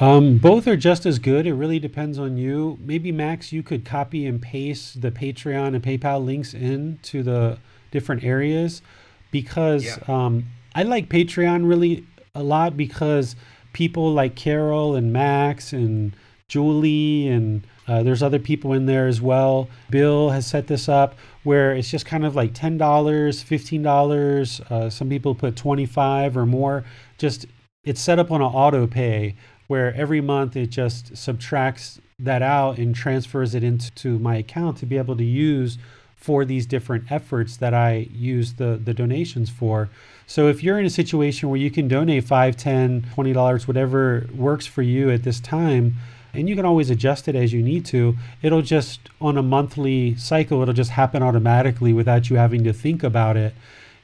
Um, both are just as good. It really depends on you. Maybe Max, you could copy and paste the Patreon and PayPal links into the different areas because yeah. um, I like Patreon really a lot because people like Carol and Max and Julie and uh, there's other people in there as well. Bill has set this up where it's just kind of like $10, $15. Uh, some people put 25 or more. Just it's set up on an auto pay where every month it just subtracts that out and transfers it into my account to be able to use for these different efforts that I use the, the donations for. So if you're in a situation where you can donate 5, 10, 20 dollars, whatever works for you at this time, and you can always adjust it as you need to, it'll just on a monthly cycle, it'll just happen automatically without you having to think about it.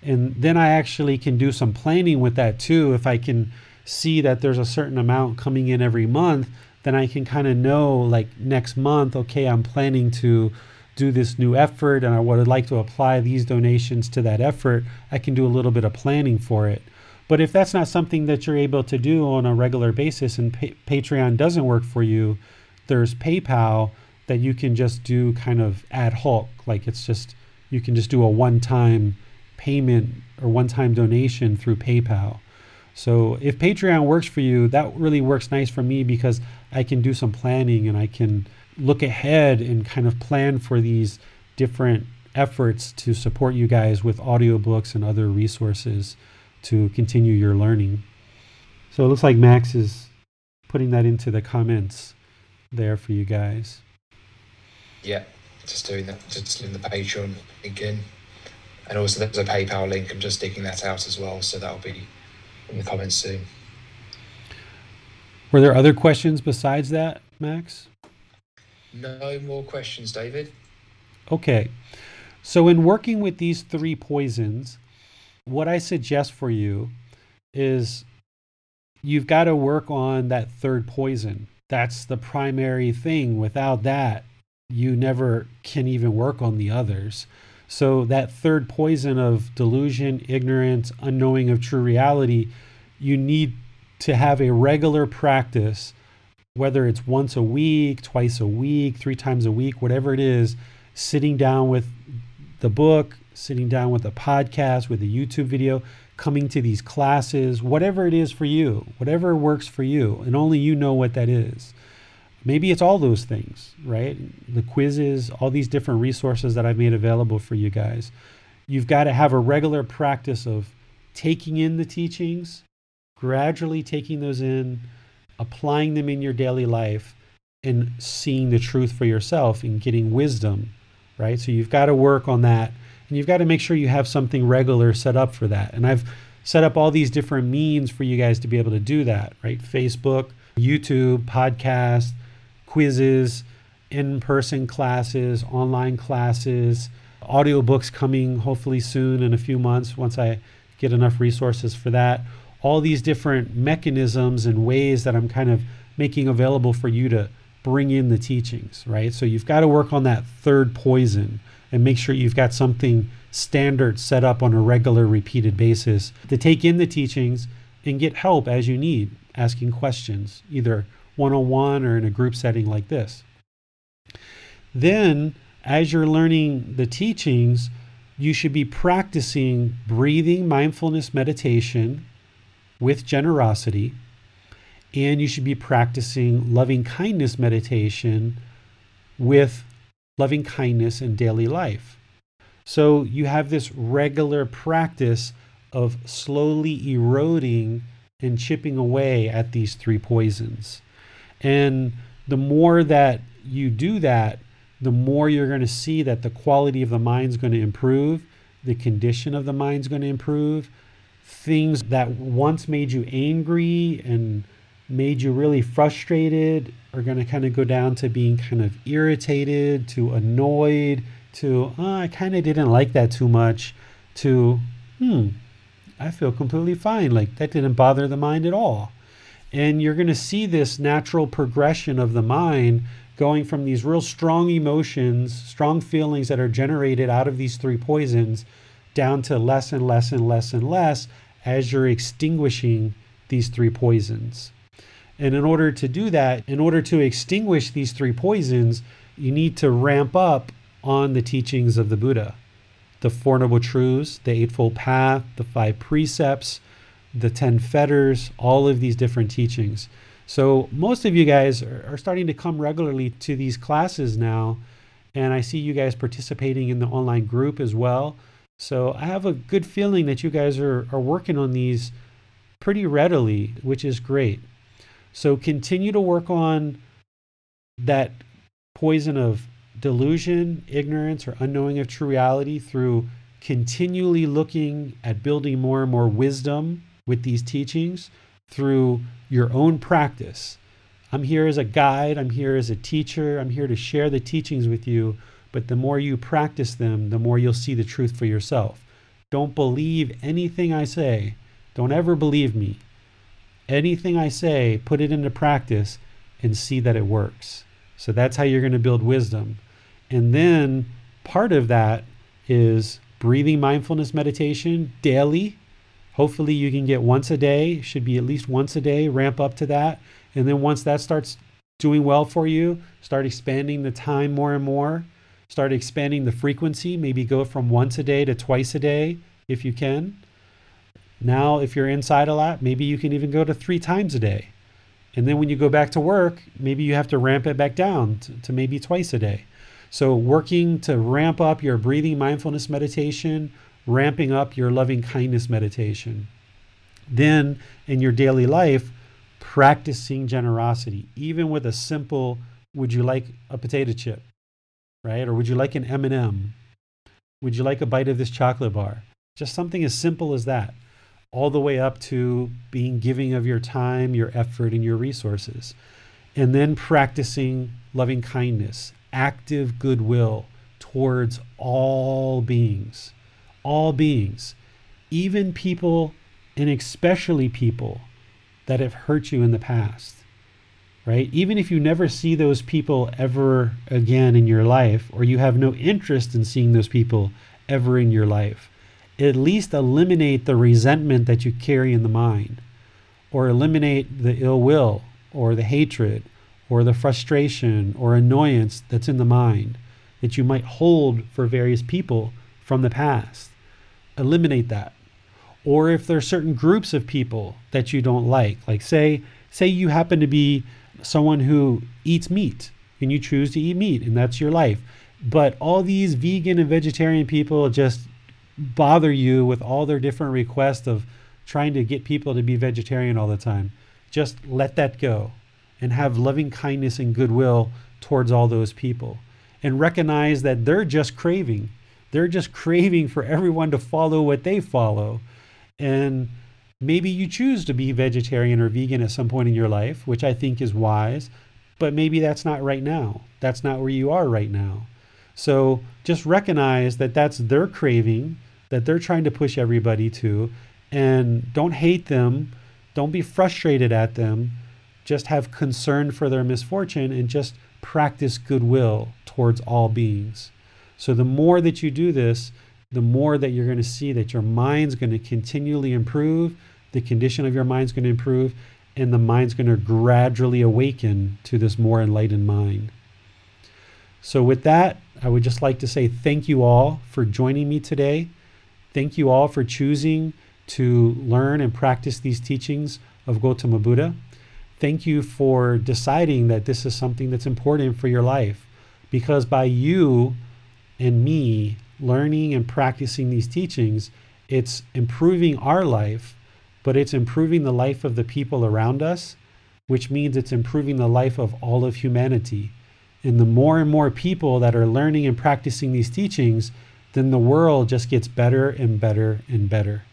And then I actually can do some planning with that too. If I can see that there's a certain amount coming in every month, then I can kind of know like next month, okay, I'm planning to do this new effort and I would like to apply these donations to that effort, I can do a little bit of planning for it. But if that's not something that you're able to do on a regular basis and pa- Patreon doesn't work for you, there's PayPal that you can just do kind of ad hoc. Like it's just, you can just do a one time payment or one time donation through PayPal. So if Patreon works for you, that really works nice for me because I can do some planning and I can look ahead and kind of plan for these different efforts to support you guys with audiobooks and other resources to continue your learning. So it looks like Max is putting that into the comments there for you guys. Yeah, just doing that, just in the Patreon again. And also there's a PayPal link. I'm just digging that out as well, so that'll be in the comments soon. Were there other questions besides that, Max? No more questions, David. Okay. So, in working with these three poisons, what I suggest for you is you've got to work on that third poison. That's the primary thing. Without that, you never can even work on the others. So, that third poison of delusion, ignorance, unknowing of true reality, you need to have a regular practice whether it's once a week, twice a week, three times a week, whatever it is, sitting down with the book, sitting down with a podcast, with a YouTube video, coming to these classes, whatever it is for you, whatever works for you, and only you know what that is. Maybe it's all those things, right? The quizzes, all these different resources that I've made available for you guys. You've got to have a regular practice of taking in the teachings, gradually taking those in, applying them in your daily life and seeing the truth for yourself and getting wisdom, right? So you've got to work on that and you've got to make sure you have something regular set up for that. And I've set up all these different means for you guys to be able to do that, right? Facebook, YouTube, podcast, quizzes, in person classes, online classes, audiobooks coming hopefully soon in a few months once I get enough resources for that all these different mechanisms and ways that I'm kind of making available for you to bring in the teachings, right? So you've got to work on that third poison and make sure you've got something standard set up on a regular, repeated basis to take in the teachings and get help as you need, asking questions, either one on one or in a group setting like this. Then, as you're learning the teachings, you should be practicing breathing mindfulness meditation with generosity, and you should be practicing loving kindness meditation with loving kindness in daily life. So you have this regular practice of slowly eroding and chipping away at these three poisons. And the more that you do that, the more you're going to see that the quality of the mind is going to improve, the condition of the mind is going to improve, things that once made you angry and made you really frustrated are going to kind of go down to being kind of irritated to annoyed to oh, I kind of didn't like that too much to hmm I feel completely fine like that didn't bother the mind at all. And you're going to see this natural progression of the mind going from these real strong emotions strong feelings that are generated out of these three poisons down to less and less and less and less as you're extinguishing these three poisons. And in order to do that, in order to extinguish these three poisons, you need to ramp up on the teachings of the Buddha the Four Noble Truths, the Eightfold Path, the Five Precepts, the Ten Fetters, all of these different teachings. So, most of you guys are, starting to come regularly to these classes now, and I see you guys participating in the online group as well. So I have a good feeling that you guys are, are working on these pretty readily, which is great. So continue to work on that poison of delusion, ignorance, or unknowing of true reality through continually looking at building more and more wisdom with these teachings through your own practice. I'm here as a guide, I'm here as a teacher, I'm here to share the teachings with you, but the more you practice them, the more you'll see the truth for yourself. Don't believe anything I say. Don't ever believe me. Anything I say, put it into practice and see that it works. So that's how you're going to build wisdom. And then part of that is breathing mindfulness meditation daily. Hopefully, you can get once a day, should be at least once a day, ramp up to that. And then once that starts doing well for you, start expanding the time more and more. Start expanding the frequency, maybe go from once a day to twice a day if you can. Now, if you're inside a lot, maybe you can even go to three times a day. And then when you go back to work, maybe you have to ramp it back down to, to maybe twice a day. So, working to ramp up your breathing mindfulness meditation, ramping up your loving kindness meditation. Then, in your daily life, practicing generosity, even with a simple, would you like a potato chip? Right? Or would you like an M&M? Would you like a bite of this chocolate bar? Just something as simple as that all the way up to being giving of your time, your effort, and your resources. And then practicing loving kindness, active goodwill towards all beings, all beings, even people, and especially people that have hurt you in the past, right? Even if you never see those people ever again in your life, or you have no interest in seeing those people ever in your life, at least eliminate the resentment that you carry in the mind, or eliminate the ill will, or the hatred, or the frustration or annoyance that's in the mind that you might hold for various people from the past. Eliminate that. Or if there are certain groups of people that you don't like, like say, say you happen to be someone who eats meat and you choose to eat meat and that's your life. But all these vegan and vegetarian people just bother you with all their different requests of trying to get people to be vegetarian all the time. Just let that go and have loving kindness and goodwill towards all those people and recognize that they're just craving. They're just (laughs) craving for everyone to follow what they follow. And maybe you choose to be vegetarian or vegan at some point in your life, which I think is wise, but maybe that's not right now. That's not where you are right now. So just recognize that that's their craving that they're trying to push everybody to. And don't hate them. Don't be frustrated at them. Just have concern for their misfortune and just practice goodwill towards all beings. So the more that you do this, the more that you're going to see that your mind's going to continually improve, the condition of your mind's going to improve, and the mind's going to gradually awaken to this more enlightened mind. So, with that, I would just like to say thank you all for joining me today. Thank you all for choosing to learn and practice these teachings of Gautama Buddha. Thank you for deciding that this is something that's important for your life because by you and me learning and practicing these teachings, it's improving our life, but it's improving the life of the people around us, which means it's improving the life of all of humanity. And the more and more people that are learning and practicing these teachings, then the world just gets better and better and better.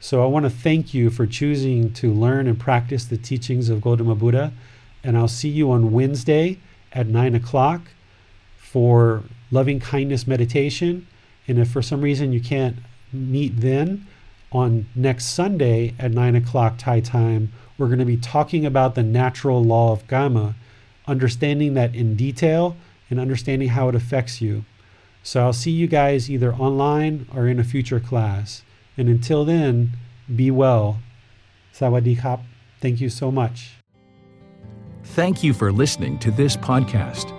So I want to thank you for choosing to learn and practice the teachings of Gautama Buddha. And I'll see you on Wednesday at 9 o'clock for loving kindness meditation. And if for some reason you can't meet then, on next Sunday at 9 o'clock Thai time, we're going to be talking about the natural law of Karma, understanding that in detail and understanding how it affects you. So I'll see you guys either online or in a future class. And until then, be well. Sawadee. Thank you so much. Thank you for listening to this podcast.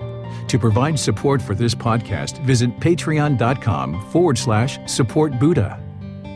To provide support for this podcast, visit patreon.com forward slash support Buddha.